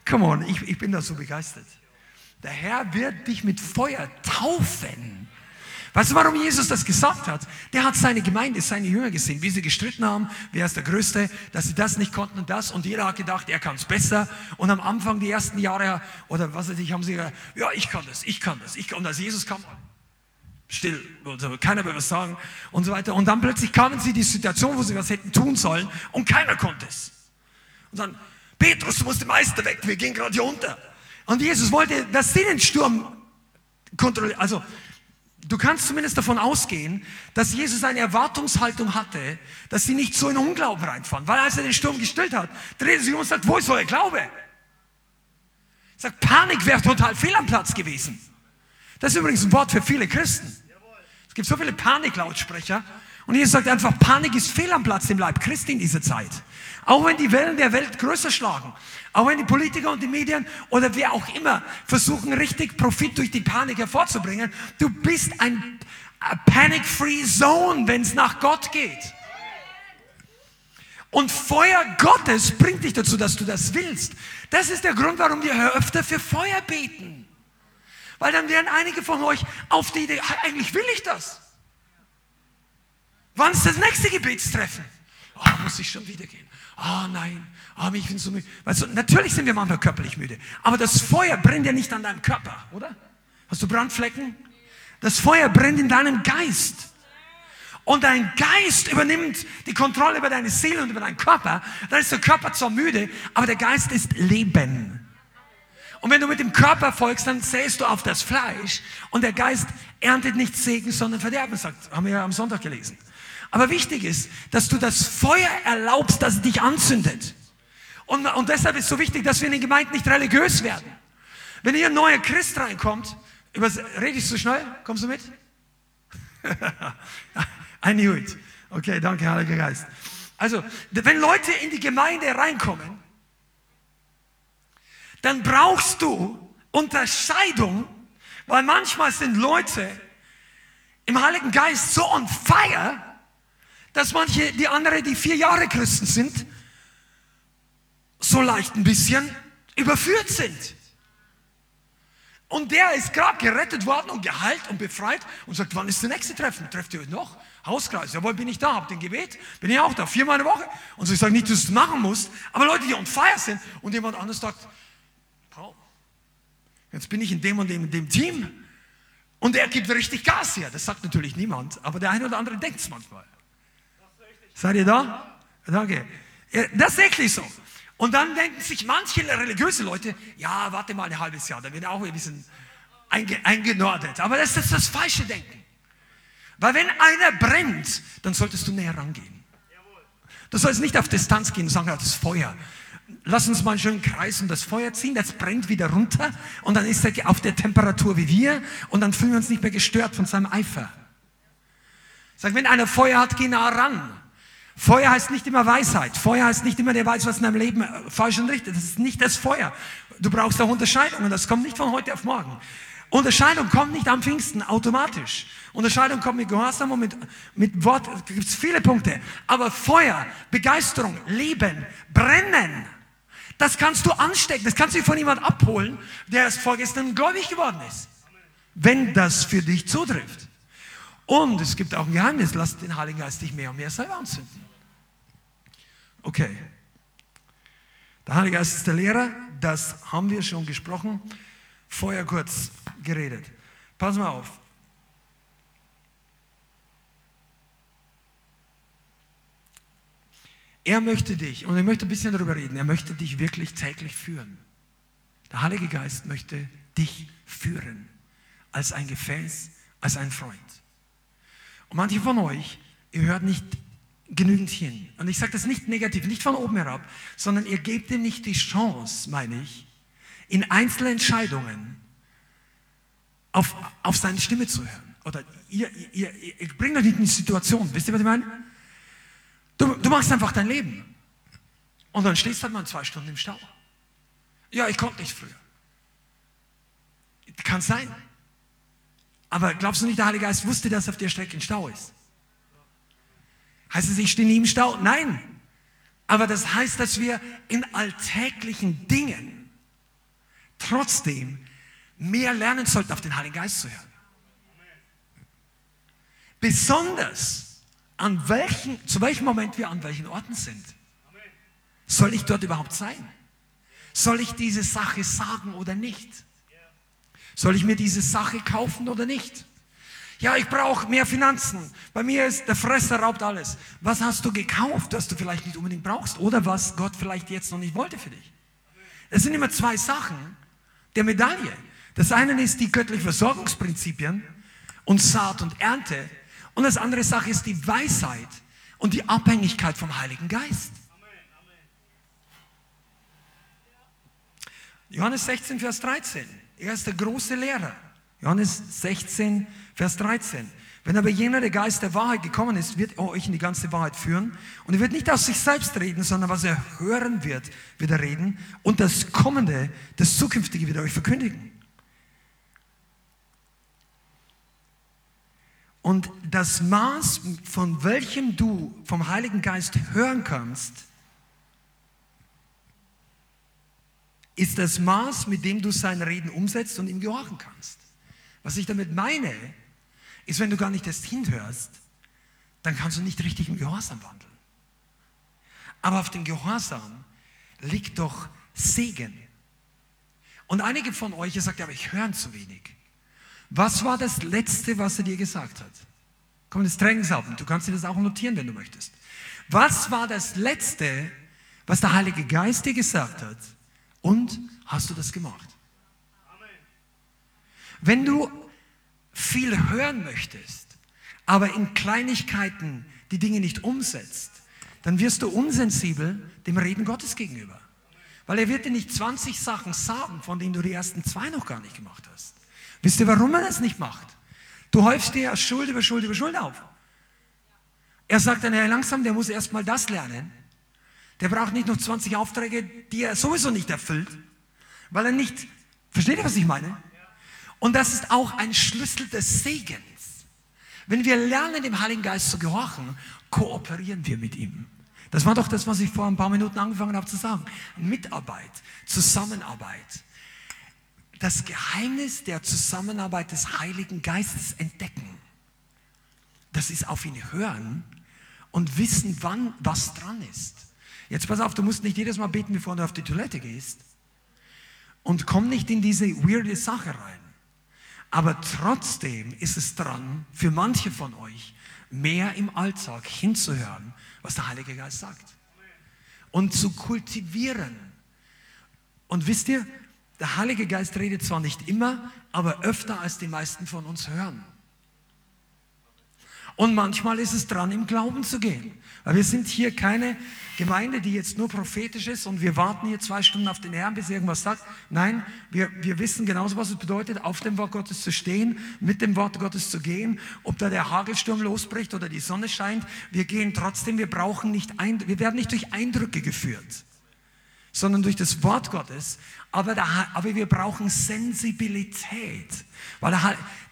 [SPEAKER 2] Come on, ich, ich bin da so begeistert. Der Herr wird dich mit Feuer taufen. Weißt du, warum Jesus das gesagt hat? Der hat seine Gemeinde, seine Jünger gesehen, wie sie gestritten haben, wer ist der Größte, dass sie das nicht konnten und das. Und jeder hat gedacht, er kann es besser. Und am Anfang, die ersten Jahre, oder was weiß ich, haben sie gesagt, ja, ich kann das, ich kann das. Ich kann. Und als Jesus kam, still, also keiner will was sagen und so weiter. Und dann plötzlich kamen sie in die Situation, wo sie was hätten tun sollen und keiner konnte es. Und dann, Petrus, du musst den Meister weg, wir gehen gerade hier unter. Und Jesus wollte, dass sie den Sturm kontrollieren, also Du kannst zumindest davon ausgehen, dass Jesus eine Erwartungshaltung hatte, dass sie nicht so in Unglauben reinfahren. Weil als er den Sturm gestillt hat, dreht er sich um und sagt, wo ist euer Glaube? Er sagt, Panik wäre total fehl am Platz gewesen. Das ist übrigens ein Wort für viele Christen. Es gibt so viele Paniklautsprecher. Und Jesus sagt einfach, Panik ist fehl am Platz im Leib Christi in dieser Zeit. Auch wenn die Wellen der Welt größer schlagen. Auch wenn die Politiker und die Medien oder wer auch immer versuchen, richtig Profit durch die Panik hervorzubringen, du bist ein Panic-Free Zone, wenn es nach Gott geht. Und Feuer Gottes bringt dich dazu, dass du das willst. Das ist der Grund, warum wir öfter für Feuer beten. Weil dann werden einige von euch auf die Idee, eigentlich will ich das. Wann ist das nächste Gebetstreffen? Oh, muss ich schon wieder gehen. Oh nein, oh, ich bin so müde. Weißt du, natürlich sind wir manchmal körperlich müde, aber das Feuer brennt ja nicht an deinem Körper, oder? Hast du Brandflecken? Das Feuer brennt in deinem Geist. Und dein Geist übernimmt die Kontrolle über deine Seele und über deinen Körper. Dann ist der Körper zwar müde, aber der Geist ist Leben. Und wenn du mit dem Körper folgst, dann sähst du auf das Fleisch und der Geist erntet nicht Segen, sondern Verderben, sagt, haben wir ja am Sonntag gelesen. Aber wichtig ist, dass du das Feuer erlaubst, dass es dich anzündet. Und, und deshalb ist so wichtig, dass wir in den Gemeinden nicht religiös werden. Wenn hier ein neuer Christ reinkommt, über, rede ich so schnell? Kommst du mit? (laughs) I knew it. Okay, danke, Heiliger Geist. Also, wenn Leute in die Gemeinde reinkommen, dann brauchst du Unterscheidung, weil manchmal sind Leute im Heiligen Geist so on fire, dass manche, die andere, die vier Jahre Christen sind, so leicht ein bisschen überführt sind. Und der ist gerade gerettet worden und geheilt und befreit und sagt, wann ist der nächste Treffen? Trefft ihr euch noch? Hauskreis. Jawohl, bin ich da, habt ihr ein Gebet? Bin ich auch da, viermal eine Woche. Und so, ich sage nicht, dass du es machen musst, aber Leute, die on fire sind und jemand anderes sagt, oh, jetzt bin ich in dem und dem, in dem Team und er gibt richtig Gas her. Das sagt natürlich niemand, aber der eine oder andere denkt es manchmal. Seid ihr da? Danke. Das ist wirklich so. Und dann denken sich manche religiöse Leute, ja, warte mal ein halbes Jahr, dann wird auch ein bisschen eingenordet. Aber das ist das falsche Denken. Weil wenn einer brennt, dann solltest du näher rangehen. Du sollst nicht auf Distanz gehen und sagen, das Feuer. Lass uns mal schön kreisen, das Feuer ziehen, das brennt wieder runter und dann ist er auf der Temperatur wie wir und dann fühlen wir uns nicht mehr gestört von seinem Eifer. Sag, wenn einer Feuer hat, geh nah ran. Feuer heißt nicht immer Weisheit. Feuer heißt nicht immer, der weiß, was in deinem Leben äh, falsch und richtig ist. Das ist nicht das Feuer. Du brauchst auch Unterscheidung und das kommt nicht von heute auf morgen. Unterscheidung kommt nicht am Pfingsten automatisch. Unterscheidung kommt mit Gehorsam und mit, mit Wort. Da gibt es viele Punkte. Aber Feuer, Begeisterung, Leben, Brennen, das kannst du anstecken. Das kannst du von jemand abholen, der erst vorgestern gläubig geworden ist. Wenn das für dich zutrifft. Und es gibt auch ein Geheimnis. Lass den Heiligen Geist dich mehr und mehr selber anzünden. Okay. Der Heilige Geist ist der Lehrer, das haben wir schon gesprochen, vorher kurz geredet. Pass mal auf. Er möchte dich, und ich möchte ein bisschen darüber reden, er möchte dich wirklich täglich führen. Der Heilige Geist möchte dich führen als ein Gefäß, als ein Freund. Und manche von euch, ihr hört nicht genügend hin. Und ich sage das nicht negativ, nicht von oben herab, sondern ihr gebt ihm nicht die Chance, meine ich, in Einzelentscheidungen auf, auf seine Stimme zu hören. Oder ihr, ihr, ihr, ihr bringt euch nicht in die Situation. Wisst ihr, was ich meine? Du, du machst einfach dein Leben. Und dann stehst du halt mal zwei Stunden im Stau. Ja, ich konnte nicht früher. Kann sein. Aber glaubst du nicht, der Heilige Geist wusste, dass auf der Strecke ein Stau ist? Heißt es, ich stehe nie im Stau? Nein. Aber das heißt, dass wir in alltäglichen Dingen trotzdem mehr lernen sollten, auf den Heiligen Geist zu hören. Besonders an welchen, zu welchem Moment wir an welchen Orten sind. Soll ich dort überhaupt sein? Soll ich diese Sache sagen oder nicht? Soll ich mir diese Sache kaufen oder nicht? Ja, ich brauche mehr Finanzen. Bei mir ist der Fresser raubt alles. Was hast du gekauft, das du vielleicht nicht unbedingt brauchst oder was Gott vielleicht jetzt noch nicht wollte für dich? Das sind immer zwei Sachen der Medaille. Das eine ist die göttlichen Versorgungsprinzipien und Saat und Ernte. Und das andere Sache ist die Weisheit und die Abhängigkeit vom Heiligen Geist. Johannes 16, Vers 13. Er ist der große Lehrer. Johannes 16, Vers 13. Wenn aber jener, der Geist der Wahrheit gekommen ist, wird er euch in die ganze Wahrheit führen. Und er wird nicht aus sich selbst reden, sondern was er hören wird, wird er reden. Und das Kommende, das Zukünftige wird er euch verkündigen. Und das Maß, von welchem du vom Heiligen Geist hören kannst, ist das Maß, mit dem du sein Reden umsetzt und ihm gehorchen kannst. Was ich damit meine, ist, wenn du gar nicht erst hinhörst, dann kannst du nicht richtig im Gehorsam wandeln. Aber auf dem Gehorsam liegt doch Segen. Und einige von euch, ihr sagt, aber ich höre zu wenig. Was war das Letzte, was er dir gesagt hat? Komm, das Trainingsabend, du kannst dir das auch notieren, wenn du möchtest. Was war das Letzte, was der Heilige Geist dir gesagt hat, und hast du das gemacht? Wenn du viel hören möchtest, aber in Kleinigkeiten die Dinge nicht umsetzt, dann wirst du unsensibel dem Reden Gottes gegenüber. Weil er wird dir nicht 20 Sachen sagen, von denen du die ersten zwei noch gar nicht gemacht hast. Wisst ihr, warum er das nicht macht? Du häufst dir Schuld über Schuld über Schuld auf. Er sagt dann, ja, langsam, der muss erst mal das lernen. Der braucht nicht noch 20 Aufträge, die er sowieso nicht erfüllt, weil er nicht, versteht ihr, was ich meine? Und das ist auch ein Schlüssel des Segens. Wenn wir lernen, dem Heiligen Geist zu gehorchen, kooperieren wir mit ihm. Das war doch das, was ich vor ein paar Minuten angefangen habe zu sagen. Mitarbeit, Zusammenarbeit. Das Geheimnis der Zusammenarbeit des Heiligen Geistes entdecken. Das ist auf ihn hören und wissen, wann was dran ist. Jetzt pass auf, du musst nicht jedes Mal beten, bevor du auf die Toilette gehst. Und komm nicht in diese weirde Sache rein. Aber trotzdem ist es dran, für manche von euch mehr im Alltag hinzuhören, was der Heilige Geist sagt. Und zu kultivieren. Und wisst ihr, der Heilige Geist redet zwar nicht immer, aber öfter als die meisten von uns hören. Und manchmal ist es dran, im Glauben zu gehen. Weil wir sind hier keine Gemeinde, die jetzt nur prophetisch ist und wir warten hier zwei Stunden auf den Herrn, bis er irgendwas sagt. Nein, wir, wir wissen genauso, was es bedeutet, auf dem Wort Gottes zu stehen, mit dem Wort Gottes zu gehen. Ob da der Hagelsturm losbricht oder die Sonne scheint, wir gehen trotzdem, wir brauchen nicht, ein, wir werden nicht durch Eindrücke geführt sondern durch das Wort Gottes. Aber, der, aber wir brauchen Sensibilität. Weil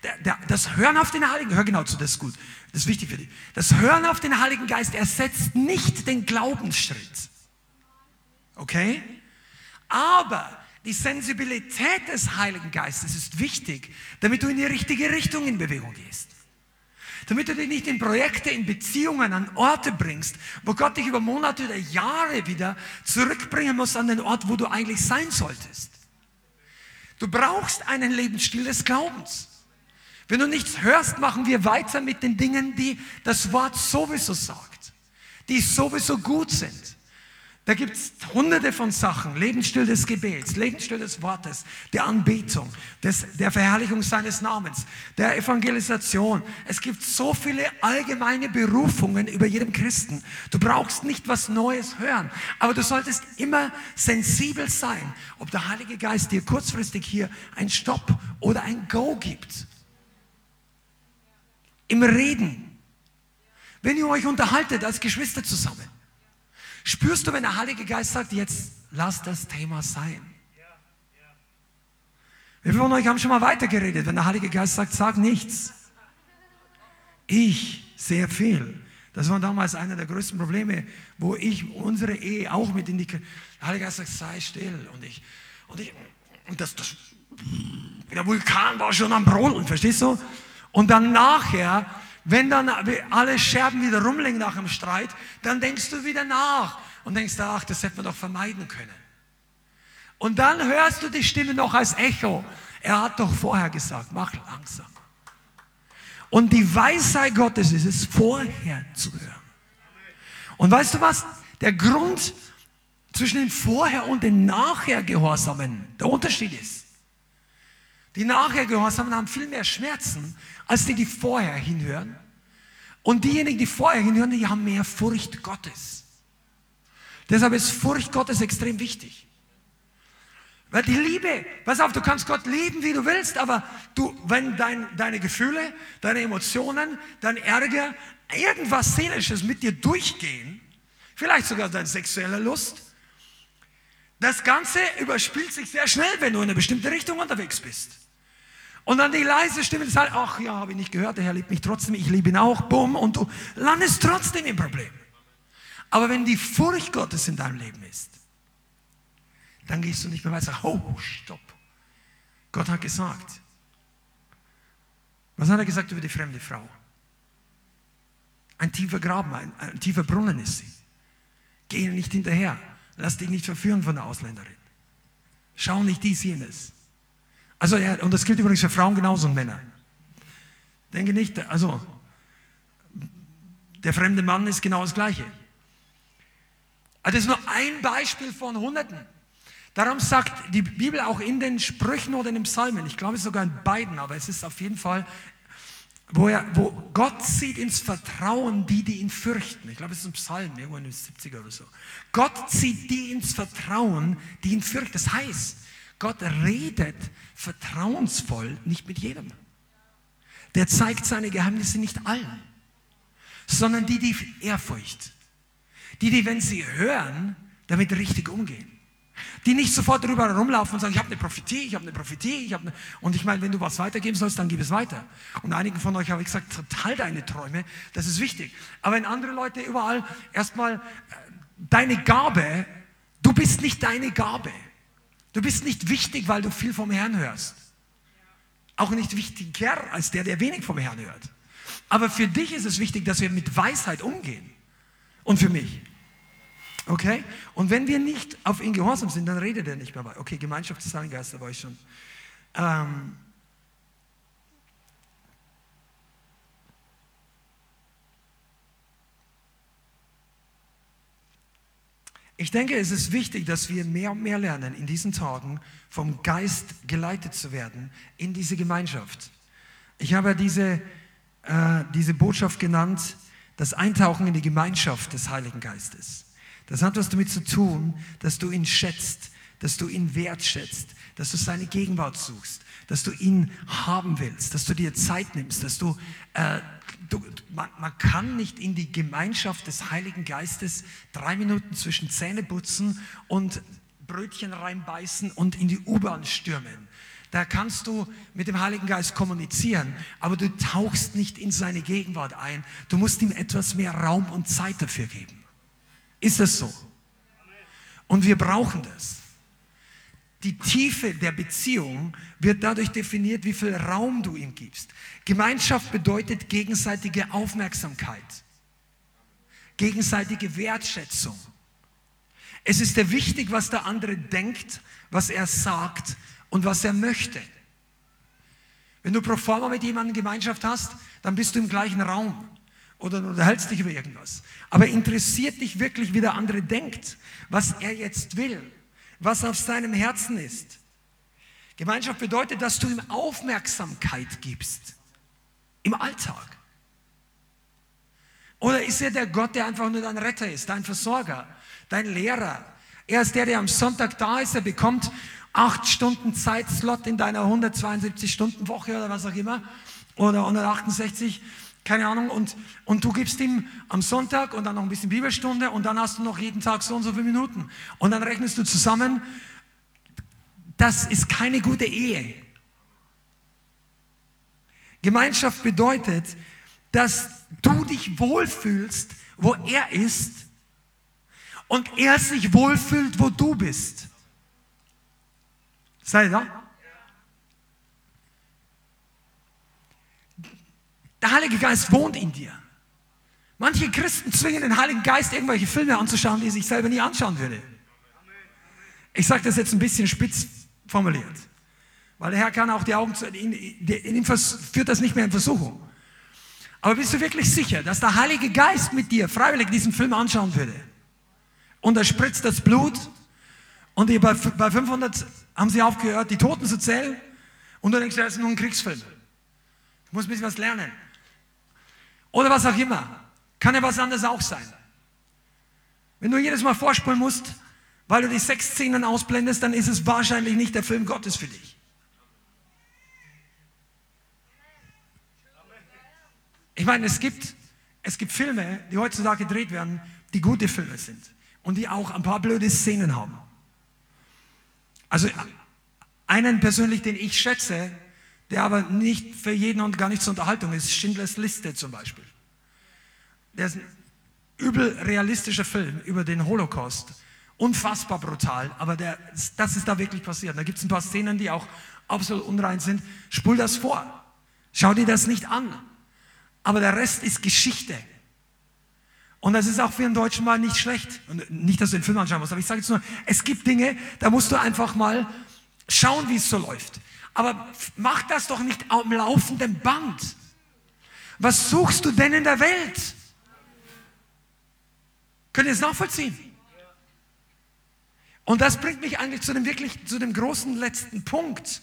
[SPEAKER 2] der, der, das Hören auf den Heiligen, hör genau zu, das ist gut, das ist wichtig für dich. Das Hören auf den Heiligen Geist ersetzt nicht den Glaubensschritt. Okay? Aber die Sensibilität des Heiligen Geistes ist wichtig, damit du in die richtige Richtung in Bewegung gehst damit du dich nicht in Projekte, in Beziehungen, an Orte bringst, wo Gott dich über Monate oder Jahre wieder zurückbringen muss an den Ort, wo du eigentlich sein solltest. Du brauchst einen Lebensstil des Glaubens. Wenn du nichts hörst, machen wir weiter mit den Dingen, die das Wort sowieso sagt, die sowieso gut sind. Da gibt es hunderte von Sachen. Lebensstil des Gebets, Lebensstil des Wortes, der Anbetung, des, der Verherrlichung seines Namens, der Evangelisation. Es gibt so viele allgemeine Berufungen über jedem Christen. Du brauchst nicht was Neues hören, aber du solltest immer sensibel sein, ob der Heilige Geist dir kurzfristig hier ein Stopp oder ein Go gibt. Im Reden. Wenn ihr euch unterhaltet als Geschwister zusammen Spürst du, wenn der Heilige Geist sagt, jetzt lass das Thema sein? Wir von euch haben schon mal weitergeredet, wenn der Heilige Geist sagt, sag nichts. Ich sehr viel. Das war damals einer der größten Probleme, wo ich unsere Ehe auch mit in die. Der Heilige Geist sagt, sei still. Und ich, und ich, und das, das, der Vulkan war schon am Brodeln, verstehst du? Und dann nachher Wenn dann alle Scherben wieder rumliegen nach dem Streit, dann denkst du wieder nach und denkst, ach, das hätte man doch vermeiden können. Und dann hörst du die Stimme noch als Echo. Er hat doch vorher gesagt, mach langsam. Und die Weisheit Gottes ist es, vorher zu hören. Und weißt du was? Der Grund zwischen dem Vorher und dem Nachher Gehorsamen, der Unterschied ist, die Nachher Gehorsamen haben viel mehr Schmerzen, als die, die vorher hinhören. Und diejenigen, die vorher hinhören, die haben mehr Furcht Gottes. Deshalb ist Furcht Gottes extrem wichtig. Weil die Liebe, pass auf, du kannst Gott lieben, wie du willst, aber du, wenn dein, deine Gefühle, deine Emotionen, dein Ärger, irgendwas Seelisches mit dir durchgehen, vielleicht sogar deine sexuelle Lust, das Ganze überspielt sich sehr schnell, wenn du in eine bestimmte Richtung unterwegs bist. Und dann die leise Stimme, sagt, ach ja, habe ich nicht gehört, der Herr liebt mich trotzdem, ich liebe ihn auch, bumm, und du landest trotzdem im Problem. Aber wenn die Furcht Gottes in deinem Leben ist, dann gehst du nicht mehr weiter. Oh, stopp. Gott hat gesagt. Was hat er gesagt über die fremde Frau? Ein tiefer Graben, ein, ein tiefer Brunnen ist sie. Geh nicht hinterher. Lass dich nicht verführen von der Ausländerin. Schau nicht dies, jenes. Also, ja, und das gilt übrigens für Frauen genauso und Männer. Denke nicht, also, der fremde Mann ist genau das Gleiche. Also, das ist nur ein Beispiel von Hunderten. Darum sagt die Bibel auch in den Sprüchen oder in den Psalmen, ich glaube sogar in beiden, aber es ist auf jeden Fall, wo, er, wo Gott zieht ins Vertrauen die, die ihn fürchten. Ich glaube, es ist ein Psalm, irgendwo in den 70er oder so. Gott zieht die ins Vertrauen, die ihn fürchten. Das heißt, Gott redet vertrauensvoll nicht mit jedem. Der zeigt seine Geheimnisse nicht allen, sondern die, die Ehrfurcht. Die, die, wenn sie hören, damit richtig umgehen. Die nicht sofort drüber herumlaufen und sagen, ich habe eine Prophetie, ich habe eine Prophetie, ich habe eine... Und ich meine, wenn du was weitergeben sollst, dann gib es weiter. Und einigen von euch habe ich gesagt, total deine Träume, das ist wichtig. Aber wenn andere Leute überall erstmal äh, deine Gabe, du bist nicht deine Gabe. Du bist nicht wichtig, weil du viel vom Herrn hörst. Auch nicht wichtiger als der, der wenig vom Herrn hört. Aber für dich ist es wichtig, dass wir mit Weisheit umgehen. Und für mich. Okay? Und wenn wir nicht auf ihn gehorsam sind, dann redet er nicht mehr weiter. Okay, Gemeinschaft des Heiligen Geistes war ich schon. Ähm, Ich denke, es ist wichtig, dass wir mehr und mehr lernen, in diesen Tagen vom Geist geleitet zu werden in diese Gemeinschaft. Ich habe diese, äh, diese Botschaft genannt, das Eintauchen in die Gemeinschaft des Heiligen Geistes. Das hat was damit zu tun, dass du ihn schätzt, dass du ihn wertschätzt, dass du seine Gegenwart suchst, dass du ihn haben willst, dass du dir Zeit nimmst, dass du, äh, du man, man, kann nicht in die Gemeinschaft des Heiligen Geistes drei Minuten zwischen Zähneputzen und Brötchen reinbeißen und in die U-Bahn stürmen. Da kannst du mit dem Heiligen Geist kommunizieren, aber du tauchst nicht in seine Gegenwart ein. Du musst ihm etwas mehr Raum und Zeit dafür geben. Ist es so? Und wir brauchen das. Die Tiefe der Beziehung wird dadurch definiert, wie viel Raum du ihm gibst. Gemeinschaft bedeutet gegenseitige Aufmerksamkeit, gegenseitige Wertschätzung. Es ist dir wichtig, was der andere denkt, was er sagt und was er möchte. Wenn du pro forma mit jemandem Gemeinschaft hast, dann bist du im gleichen Raum oder du unterhältst dich über irgendwas. Aber interessiert dich wirklich, wie der andere denkt, was er jetzt will, was auf seinem Herzen ist. Gemeinschaft bedeutet, dass du ihm Aufmerksamkeit gibst im Alltag. Oder ist er der Gott, der einfach nur dein Retter ist, dein Versorger, dein Lehrer? Er ist der, der am Sonntag da ist, er bekommt acht Stunden Zeitslot in deiner 172 Stunden Woche oder was auch immer oder 168 keine Ahnung, und, und du gibst ihm am Sonntag und dann noch ein bisschen Bibelstunde und dann hast du noch jeden Tag so und so viele Minuten. Und dann rechnest du zusammen, das ist keine gute Ehe. Gemeinschaft bedeutet, dass du dich wohlfühlst, wo er ist und er sich wohlfühlt, wo du bist. Seid ihr da? Der Heilige Geist wohnt in dir. Manche Christen zwingen den Heiligen Geist, irgendwelche Filme anzuschauen, die er sich selber nie anschauen würde. Ich sage das jetzt ein bisschen spitz formuliert. Weil der Herr kann auch die Augen zu, in, in ihm führt das nicht mehr in Versuchung. Aber bist du wirklich sicher, dass der Heilige Geist mit dir freiwillig diesen Film anschauen würde? Und er spritzt das Blut und bei, bei 500 haben sie aufgehört, die Toten zu zählen und du denkst, das ist nur ein Kriegsfilm. Du musst ein bisschen was lernen. Oder was auch immer. Kann ja was anderes auch sein. Wenn du jedes Mal vorspulen musst, weil du die Sexszenen ausblendest, dann ist es wahrscheinlich nicht der Film Gottes für dich. Ich meine, es gibt, es gibt Filme, die heutzutage gedreht werden, die gute Filme sind und die auch ein paar blöde Szenen haben. Also einen persönlich, den ich schätze, der aber nicht für jeden und gar nicht zur Unterhaltung ist, Schindlers Liste zum Beispiel. Der ist ein übel realistischer Film über den Holocaust. Unfassbar brutal, aber der, das ist da wirklich passiert. Da gibt es ein paar Szenen, die auch absolut unrein sind. Spul das vor. Schau dir das nicht an. Aber der Rest ist Geschichte. Und das ist auch für einen Deutschen mal nicht schlecht. Und nicht, dass du den Film anschauen musst, aber ich sage jetzt nur, es gibt Dinge, da musst du einfach mal schauen, wie es so läuft. Aber mach das doch nicht am laufenden Band. Was suchst du denn in der Welt? Könnt ihr es nachvollziehen? Und das bringt mich eigentlich zu dem wirklich, zu dem großen letzten Punkt.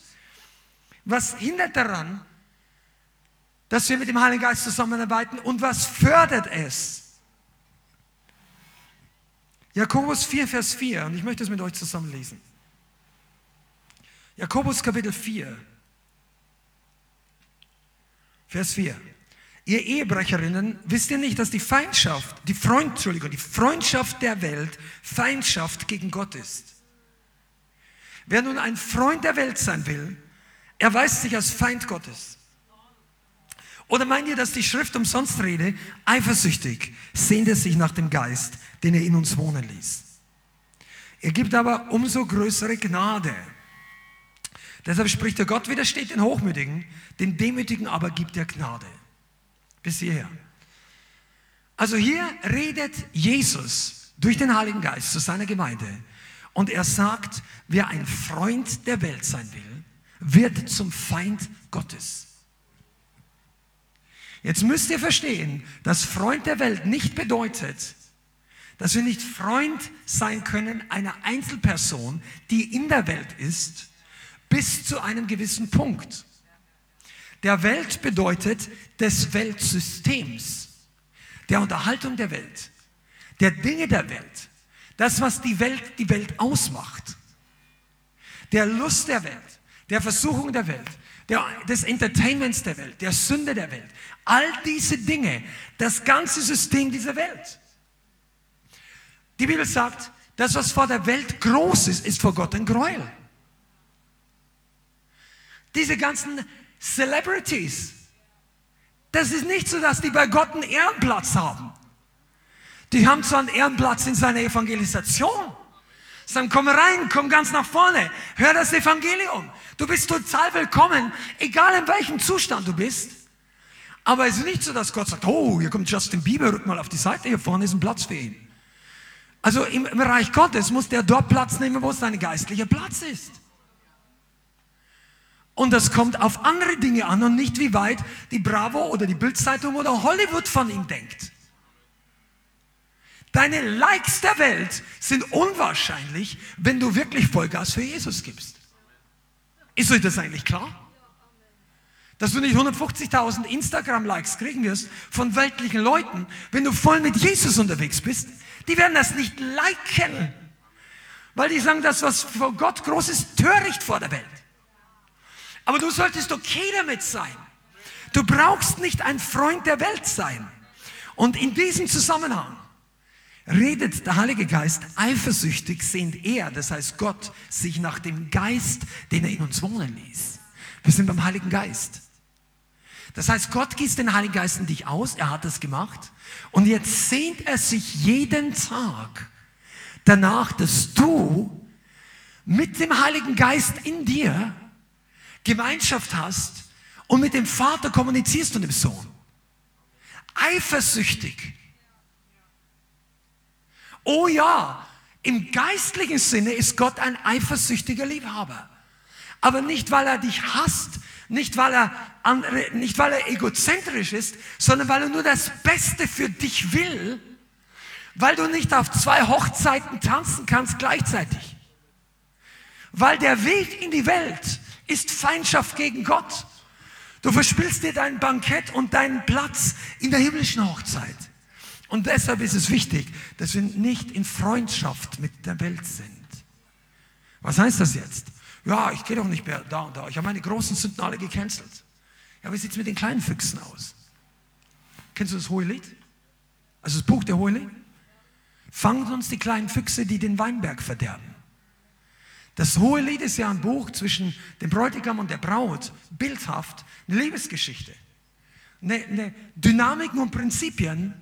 [SPEAKER 2] Was hindert daran, dass wir mit dem Heiligen Geist zusammenarbeiten und was fördert es? Jakobus 4, Vers 4, und ich möchte es mit euch zusammen lesen. Jakobus Kapitel 4, Vers 4. Ihr Ehebrecherinnen, wisst ihr nicht, dass die Feindschaft, die Freund, Entschuldigung, die Freundschaft der Welt Feindschaft gegen Gott ist? Wer nun ein Freund der Welt sein will, erweist sich als Feind Gottes. Oder meint ihr, dass die Schrift umsonst rede? Eifersüchtig sehnt er sich nach dem Geist, den er in uns wohnen ließ. Er gibt aber umso größere Gnade. Deshalb spricht der Gott widersteht den Hochmütigen, den Demütigen aber gibt er Gnade bis hierher. Also hier redet Jesus durch den Heiligen Geist zu seiner Gemeinde und er sagt, wer ein Freund der Welt sein will, wird zum Feind Gottes. Jetzt müsst ihr verstehen, dass Freund der Welt nicht bedeutet, dass wir nicht Freund sein können einer Einzelperson, die in der Welt ist, bis zu einem gewissen Punkt der Welt bedeutet des Weltsystems, der Unterhaltung der Welt, der Dinge der Welt, das, was die Welt, die Welt ausmacht, der Lust der Welt, der Versuchung der Welt, der, des Entertainments der Welt, der Sünde der Welt. All diese Dinge, das ganze System dieser Welt. Die Bibel sagt, das, was vor der Welt groß ist, ist vor Gott ein Gräuel. Diese ganzen Celebrities. Das ist nicht so, dass die bei Gott einen Ehrenplatz haben. Die haben zwar einen Ehrenplatz in seiner Evangelisation. Sagen, komm rein, komm ganz nach vorne, hör das Evangelium. Du bist total willkommen, egal in welchem Zustand du bist. Aber es ist nicht so, dass Gott sagt, oh, hier kommt Justin Bieber, rück mal auf die Seite, hier vorne ist ein Platz für ihn. Also im, im Reich Gottes muss der dort Platz nehmen, wo sein geistlicher Platz ist. Und das kommt auf andere Dinge an und nicht wie weit die Bravo oder die Bildzeitung oder Hollywood von ihm denkt. Deine Likes der Welt sind unwahrscheinlich, wenn du wirklich Vollgas für Jesus gibst. Ist euch das eigentlich klar? Dass du nicht 150.000 Instagram-Likes kriegen wirst von weltlichen Leuten, wenn du voll mit Jesus unterwegs bist. Die werden das nicht liken, weil die sagen, das, was vor Gott groß ist, töricht vor der Welt. Aber du solltest okay damit sein. Du brauchst nicht ein Freund der Welt sein. Und in diesem Zusammenhang redet der Heilige Geist eifersüchtig, sehnt er, das heißt Gott, sich nach dem Geist, den er in uns wohnen ließ. Wir sind beim Heiligen Geist. Das heißt, Gott gießt den Heiligen Geist in dich aus, er hat das gemacht. Und jetzt sehnt er sich jeden Tag danach, dass du mit dem Heiligen Geist in dir Gemeinschaft hast und mit dem Vater kommunizierst und dem Sohn. eifersüchtig. Oh ja, im geistlichen Sinne ist Gott ein eifersüchtiger Liebhaber. Aber nicht, weil er dich hasst, nicht weil er, andere, nicht weil er egozentrisch ist, sondern weil er nur das Beste für dich will, weil du nicht auf zwei Hochzeiten tanzen kannst gleichzeitig. Weil der Weg in die Welt ist Feindschaft gegen Gott. Du verspielst dir dein Bankett und deinen Platz in der himmlischen Hochzeit. Und deshalb ist es wichtig, dass wir nicht in Freundschaft mit der Welt sind. Was heißt das jetzt? Ja, ich gehe doch nicht mehr da und da. Ich habe meine großen Sünden alle gecancelt. Ja, wie sieht es mit den kleinen Füchsen aus? Kennst du das Hohe Lied? Also das Buch der Hohe Lied? Fangen uns die kleinen Füchse, die den Weinberg verderben. Das Hohe Lied ist ja ein Buch zwischen dem Bräutigam und der Braut, bildhaft, eine Liebesgeschichte. Eine, eine Dynamiken und Prinzipien,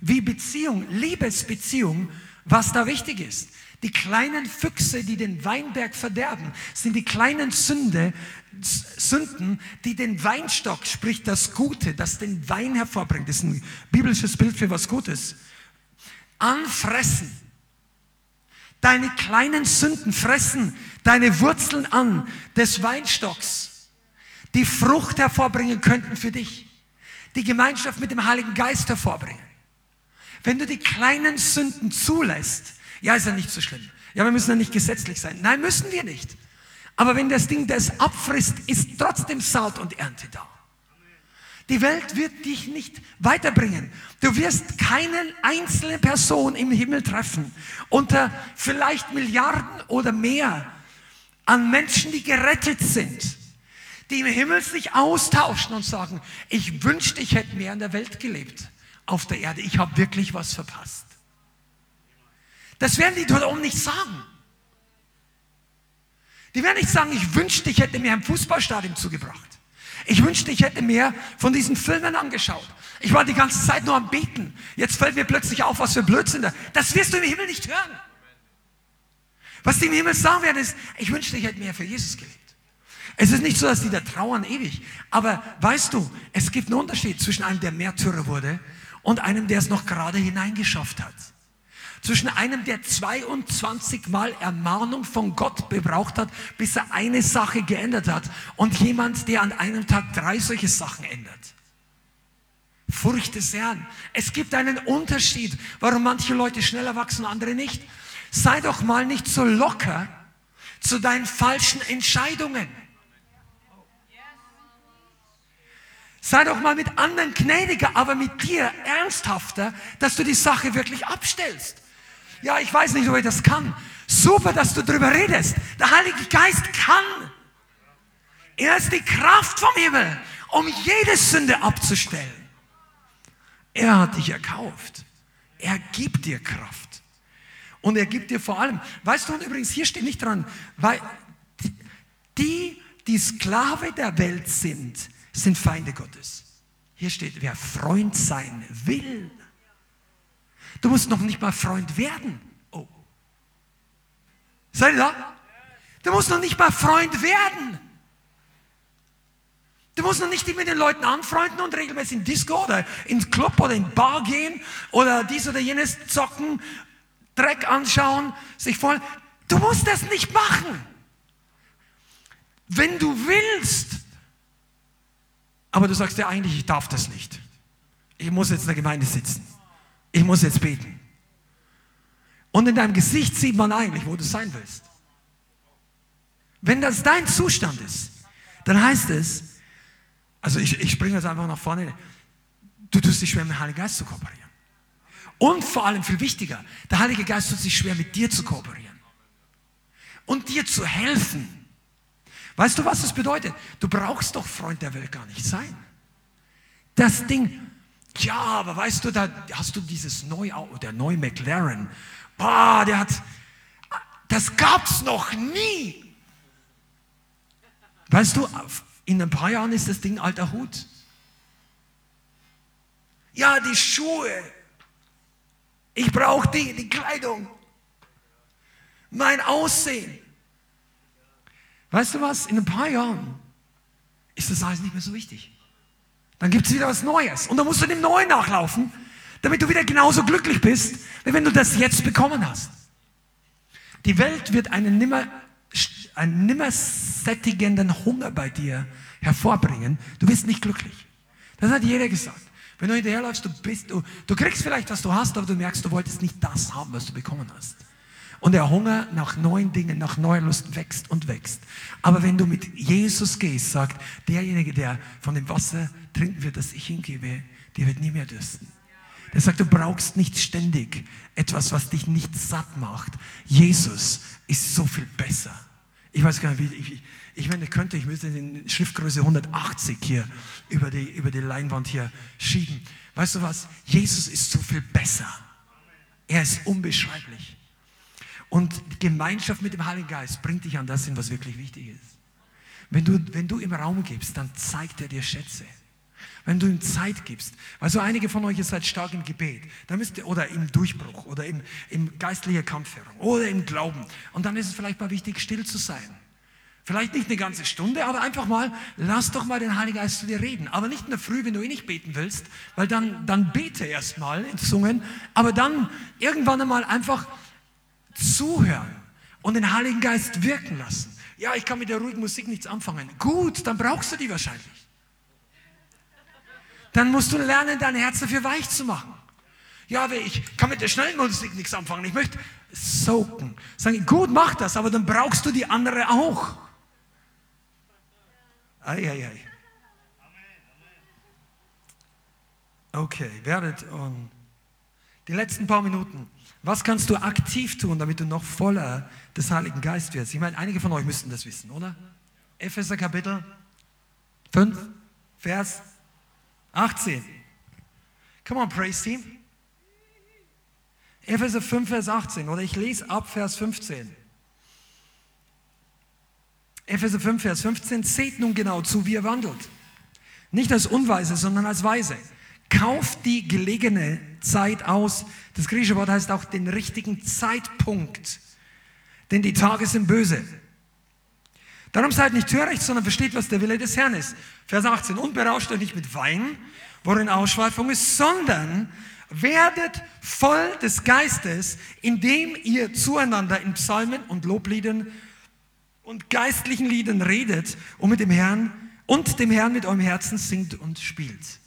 [SPEAKER 2] wie Beziehung, Liebesbeziehung, was da wichtig ist. Die kleinen Füchse, die den Weinberg verderben, sind die kleinen Sünde, Sünden, die den Weinstock, sprich das Gute, das den Wein hervorbringt, das ist ein biblisches Bild für was Gutes, anfressen. Deine kleinen Sünden fressen deine Wurzeln an des Weinstocks, die Frucht hervorbringen könnten für dich, die Gemeinschaft mit dem Heiligen Geist hervorbringen. Wenn du die kleinen Sünden zulässt, ja, ist ja nicht so schlimm. Ja, wir müssen ja nicht gesetzlich sein. Nein, müssen wir nicht. Aber wenn das Ding das abfrisst, ist trotzdem Saat und Ernte da. Die Welt wird dich nicht weiterbringen. Du wirst keine einzelne Person im Himmel treffen unter vielleicht Milliarden oder mehr an Menschen, die gerettet sind, die im Himmel sich austauschen und sagen, ich wünschte, ich hätte mehr in der Welt gelebt, auf der Erde. Ich habe wirklich was verpasst. Das werden die dort oben nicht sagen. Die werden nicht sagen, ich wünschte, ich hätte mir ein Fußballstadion zugebracht. Ich wünschte, ich hätte mehr von diesen Filmen angeschaut. Ich war die ganze Zeit nur am Beten. Jetzt fällt mir plötzlich auf, was für Blödsinn da. Das wirst du im Himmel nicht hören. Was die im Himmel sagen werden, ist, ich wünschte, ich hätte mehr für Jesus gelebt. Es ist nicht so, dass die da trauern ewig. Aber weißt du, es gibt einen Unterschied zwischen einem, der Märtyrer wurde und einem, der es noch gerade hineingeschafft hat. Zwischen einem, der 22 Mal Ermahnung von Gott gebraucht hat, bis er eine Sache geändert hat, und jemand, der an einem Tag drei solche Sachen ändert. Furcht des Herrn. Es gibt einen Unterschied, warum manche Leute schneller wachsen, andere nicht. Sei doch mal nicht so locker zu deinen falschen Entscheidungen. Sei doch mal mit anderen gnädiger, aber mit dir ernsthafter, dass du die Sache wirklich abstellst. Ja, ich weiß nicht, ob ich das kann. Super, dass du darüber redest. Der Heilige Geist kann. Er ist die Kraft vom Himmel, um jede Sünde abzustellen. Er hat dich erkauft. Er gibt dir Kraft. Und er gibt dir vor allem, weißt du, und übrigens, hier steht nicht dran, weil die, die Sklave der Welt sind, sind Feinde Gottes. Hier steht, wer Freund sein will, Du musst noch nicht mal Freund werden. Oh. Seid ihr da? Du musst noch nicht mal Freund werden. Du musst noch nicht mit den Leuten anfreunden und regelmäßig in Disco oder ins Club oder in Bar gehen oder dies oder jenes zocken, Dreck anschauen, sich voll. Du musst das nicht machen. Wenn du willst, aber du sagst ja eigentlich, ich darf das nicht. Ich muss jetzt in der Gemeinde sitzen ich muss jetzt beten. Und in deinem Gesicht sieht man eigentlich, wo du sein willst. Wenn das dein Zustand ist, dann heißt es, also ich, ich springe jetzt einfach nach vorne, du tust dich schwer mit dem Heiligen Geist zu kooperieren. Und vor allem viel wichtiger, der Heilige Geist tut sich schwer mit dir zu kooperieren. Und dir zu helfen. Weißt du, was das bedeutet? Du brauchst doch Freund der Welt gar nicht sein. Das Ding ja, aber weißt du, da hast du dieses neue, der neue McLaren. Boah, der hat, das gab's noch nie. Weißt du, in ein paar Jahren ist das Ding alter Hut. Ja, die Schuhe. Ich brauche die, die Kleidung. Mein Aussehen. Weißt du was? In ein paar Jahren ist das alles nicht mehr so wichtig. Dann gibt es wieder was Neues. Und dann musst du dem Neuen nachlaufen, damit du wieder genauso glücklich bist, wie wenn du das jetzt bekommen hast. Die Welt wird einen nimmer, einen nimmer sättigenden Hunger bei dir hervorbringen. Du bist nicht glücklich. Das hat jeder gesagt. Wenn du hinterherläufst, du bist, du, du kriegst vielleicht, was du hast, aber du merkst, du wolltest nicht das haben, was du bekommen hast. Und der Hunger nach neuen Dingen, nach neuer Lust wächst und wächst. Aber wenn du mit Jesus gehst, sagt derjenige, der von dem Wasser trinken wird, das ich hingebe, der wird nie mehr dürsten. Der sagt, du brauchst nicht ständig etwas, was dich nicht satt macht. Jesus ist so viel besser. Ich weiß gar nicht, wie ich, ich meine, ich könnte, ich müsste in Schriftgröße 180 hier über die, über die Leinwand hier schieben. Weißt du was? Jesus ist so viel besser. Er ist unbeschreiblich. Und Gemeinschaft mit dem Heiligen Geist bringt dich an das hin, was wirklich wichtig ist. Wenn du, wenn du ihm Raum gibst, dann zeigt er dir Schätze. Wenn du ihm Zeit gibst, weil so einige von euch ihr seid stark im Gebet, dann müsst ihr, oder im Durchbruch, oder im, im geistlichen Kampfführung, oder im Glauben. Und dann ist es vielleicht mal wichtig, still zu sein. Vielleicht nicht eine ganze Stunde, aber einfach mal, lass doch mal den Heiligen Geist zu dir reden. Aber nicht in der Früh, wenn du eh nicht beten willst, weil dann, dann bete erst mal in Zungen, aber dann irgendwann einmal einfach zuhören und den Heiligen Geist wirken lassen. Ja, ich kann mit der ruhigen Musik nichts anfangen. Gut, dann brauchst du die wahrscheinlich. Dann musst du lernen, dein Herz dafür weich zu machen. Ja, ich kann mit der schnellen Musik nichts anfangen. Ich möchte soaken. Sagen, gut, mach das, aber dann brauchst du die andere auch. Eieiei. Okay, werdet und die letzten paar Minuten. Was kannst du aktiv tun, damit du noch voller des Heiligen Geistes wirst? Ich meine, einige von euch müssten das wissen, oder? Epheser Kapitel 5, Vers 18. Come on, Praise Team. Epheser 5, Vers 18. Oder ich lese ab Vers 15. Epheser 5, Vers 15. Seht nun genau zu, wie ihr wandelt. Nicht als Unweise, sondern als Weise. Kauft die gelegene Zeit aus. Das griechische Wort heißt auch den richtigen Zeitpunkt. Denn die Tage sind böse. Darum seid nicht töricht, sondern versteht, was der Wille des Herrn ist. Vers 18. Und berauscht euch nicht mit Wein, worin Ausschweifung ist, sondern werdet voll des Geistes, indem ihr zueinander in Psalmen und Lobliedern und geistlichen Liedern redet und mit dem Herrn und dem Herrn mit eurem Herzen singt und spielt.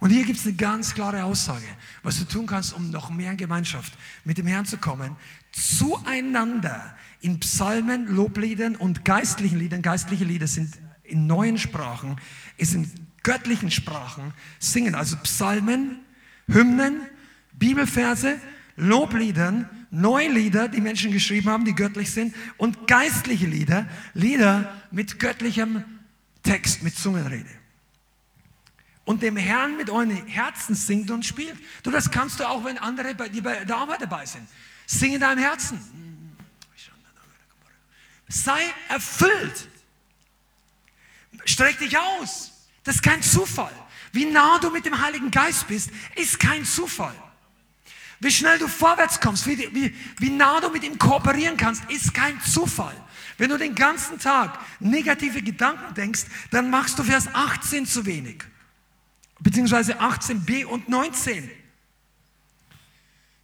[SPEAKER 2] Und hier gibt es eine ganz klare Aussage, was du tun kannst, um noch mehr in Gemeinschaft mit dem Herrn zu kommen. Zueinander in Psalmen, Lobliedern und geistlichen Liedern. Geistliche Lieder sind in neuen Sprachen, ist in göttlichen Sprachen singen. Also Psalmen, Hymnen, Bibelverse, Lobliedern, Neulieder, die Menschen geschrieben haben, die göttlich sind, und geistliche Lieder, Lieder mit göttlichem Text, mit Zungenrede und dem Herrn mit euren Herzen singt und spielt. Du, das kannst du auch, wenn andere bei dir bei der Arbeit dabei sind. Sing in deinem Herzen. Sei erfüllt. Streck dich aus. Das ist kein Zufall. Wie nah du mit dem Heiligen Geist bist, ist kein Zufall. Wie schnell du vorwärts kommst, wie, wie, wie nah du mit ihm kooperieren kannst, ist kein Zufall. Wenn du den ganzen Tag negative Gedanken denkst, dann machst du Vers 18 zu wenig beziehungsweise 18b und 19.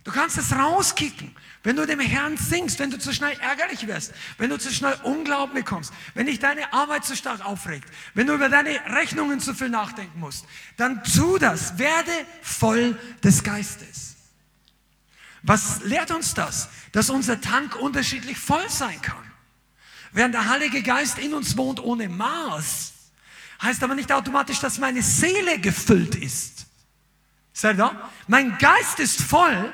[SPEAKER 2] Du kannst es rauskicken. Wenn du dem Herrn singst, wenn du zu schnell ärgerlich wirst, wenn du zu schnell Unglauben bekommst, wenn dich deine Arbeit zu stark aufregt, wenn du über deine Rechnungen zu viel nachdenken musst, dann tu das. Werde voll des Geistes. Was lehrt uns das? Dass unser Tank unterschiedlich voll sein kann. Während der Heilige Geist in uns wohnt ohne Maß, heißt aber nicht automatisch, dass meine Seele gefüllt ist. Seid ihr da? Mein Geist ist voll,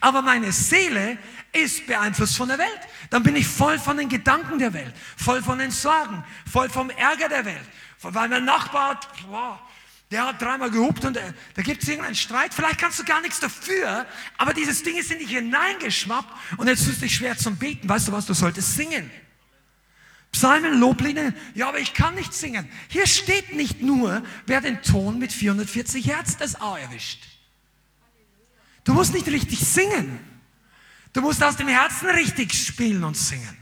[SPEAKER 2] aber meine Seele ist beeinflusst von der Welt. Dann bin ich voll von den Gedanken der Welt, voll von den Sorgen, voll vom Ärger der Welt. Weil mein Nachbar, wow, der hat dreimal gehupt und äh, da gibt es irgendeinen Streit. Vielleicht kannst du gar nichts dafür, aber dieses Ding ist in dich hineingeschwappt und jetzt tust du dich schwer zum Beten. Weißt du was, du solltest singen. Psalmen, Loblieder, ja, aber ich kann nicht singen. Hier steht nicht nur, wer den Ton mit 440 Hertz das A erwischt. Du musst nicht richtig singen. Du musst aus dem Herzen richtig spielen und singen.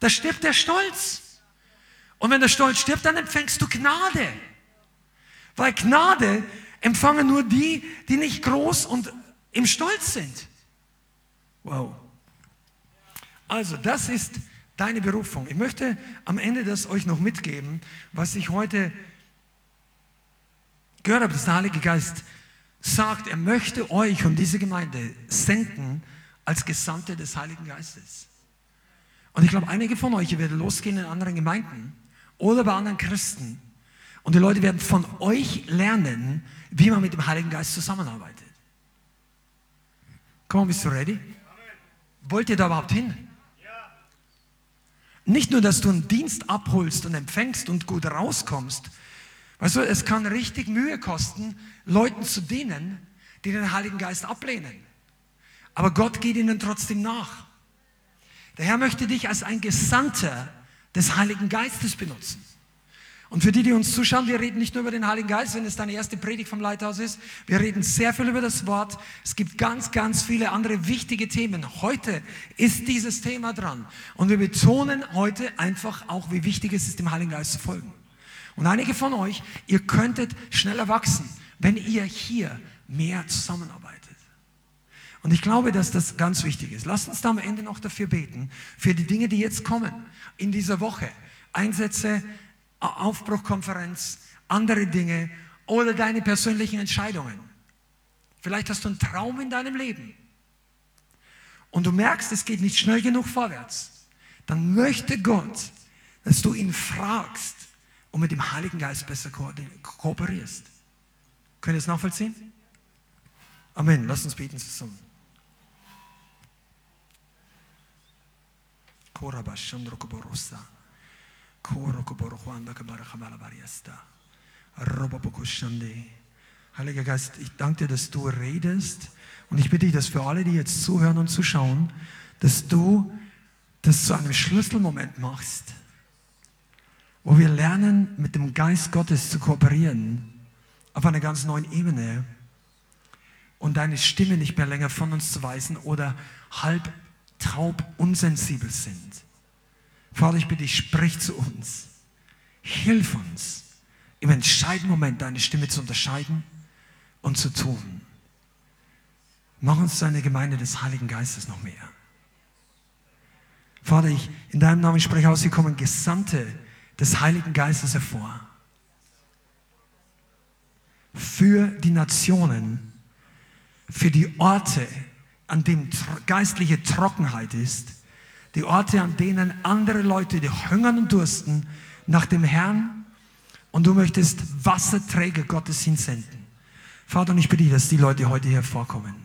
[SPEAKER 2] Da stirbt der Stolz. Und wenn der Stolz stirbt, dann empfängst du Gnade. Weil Gnade empfangen nur die, die nicht groß und im Stolz sind. Wow. Also, das ist deine Berufung. Ich möchte am Ende das euch noch mitgeben, was ich heute gehört habe, dass der Heilige Geist sagt, er möchte euch und diese Gemeinde senden als Gesandte des Heiligen Geistes. Und ich glaube, einige von euch werden losgehen in anderen Gemeinden oder bei anderen Christen. Und die Leute werden von euch lernen, wie man mit dem Heiligen Geist zusammenarbeitet. Komm, bist du ready? Wollt ihr da überhaupt hin? Nicht nur, dass du einen Dienst abholst und empfängst und gut rauskommst. Weißt du, es kann richtig Mühe kosten, Leuten zu dienen, die den Heiligen Geist ablehnen. Aber Gott geht ihnen trotzdem nach. Der Herr möchte dich als ein Gesandter des Heiligen Geistes benutzen. Und für die, die uns zuschauen, wir reden nicht nur über den Heiligen Geist, wenn es deine erste Predigt vom Leithaus ist. Wir reden sehr viel über das Wort. Es gibt ganz, ganz viele andere wichtige Themen. Heute ist dieses Thema dran. Und wir betonen heute einfach auch, wie wichtig es ist, dem Heiligen Geist zu folgen. Und einige von euch, ihr könntet schneller wachsen, wenn ihr hier mehr zusammenarbeitet. Und ich glaube, dass das ganz wichtig ist. Lasst uns da am Ende noch dafür beten, für die Dinge, die jetzt kommen in dieser Woche. Einsätze, Aufbruchkonferenz, andere Dinge oder deine persönlichen Entscheidungen. Vielleicht hast du einen Traum in deinem Leben und du merkst, es geht nicht schnell genug vorwärts. Dann möchte Gott, dass du ihn fragst und mit dem Heiligen Geist besser ko kooperierst. Könnt ihr es nachvollziehen? Amen. Lass uns beten zusammen. Heiliger Geist, ich danke dir, dass du redest. Und ich bitte dich, dass für alle, die jetzt zuhören und zuschauen, dass du das zu einem Schlüsselmoment machst, wo wir lernen, mit dem Geist Gottes zu kooperieren, auf einer ganz neuen Ebene und deine Stimme nicht mehr länger von uns zu weisen oder halb taub unsensibel sind. Vater, ich bitte dich, sprich zu uns. Hilf uns, im entscheidenden Moment deine Stimme zu unterscheiden und zu tun. Mach uns zu einer Gemeinde des Heiligen Geistes noch mehr. Vater, ich in deinem Namen spreche aus, hier kommen Gesandte des Heiligen Geistes hervor. Für die Nationen, für die Orte, an denen geistliche Trockenheit ist, die Orte, an denen andere Leute, die hungern und dursten nach dem Herrn und du möchtest Wasserträger Gottes hinsenden. Vater, und ich bitte dich, dass die Leute heute hier vorkommen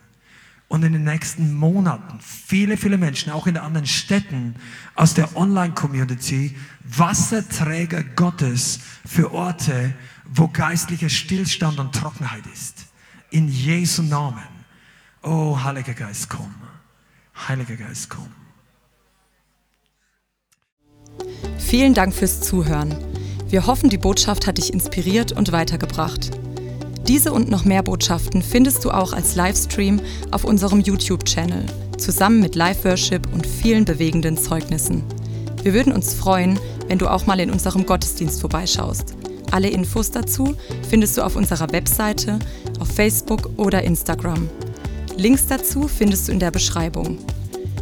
[SPEAKER 2] und in den nächsten Monaten viele, viele Menschen, auch in anderen Städten aus der Online-Community, Wasserträger Gottes für Orte, wo geistlicher Stillstand und Trockenheit ist. In Jesu Namen. Oh, Heiliger Geist, komm. Heiliger Geist, komm.
[SPEAKER 3] Vielen Dank fürs Zuhören. Wir hoffen, die Botschaft hat dich inspiriert und weitergebracht. Diese und noch mehr Botschaften findest du auch als Livestream auf unserem YouTube-Channel, zusammen mit Live-Worship und vielen bewegenden Zeugnissen. Wir würden uns freuen, wenn du auch mal in unserem Gottesdienst vorbeischaust. Alle Infos dazu findest du auf unserer Webseite, auf Facebook oder Instagram. Links dazu findest du in der Beschreibung.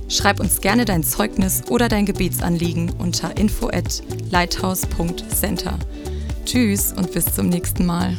[SPEAKER 3] Schreib uns gerne dein Zeugnis oder dein Gebetsanliegen unter info at lighthouse.center. Tschüss und bis zum nächsten Mal.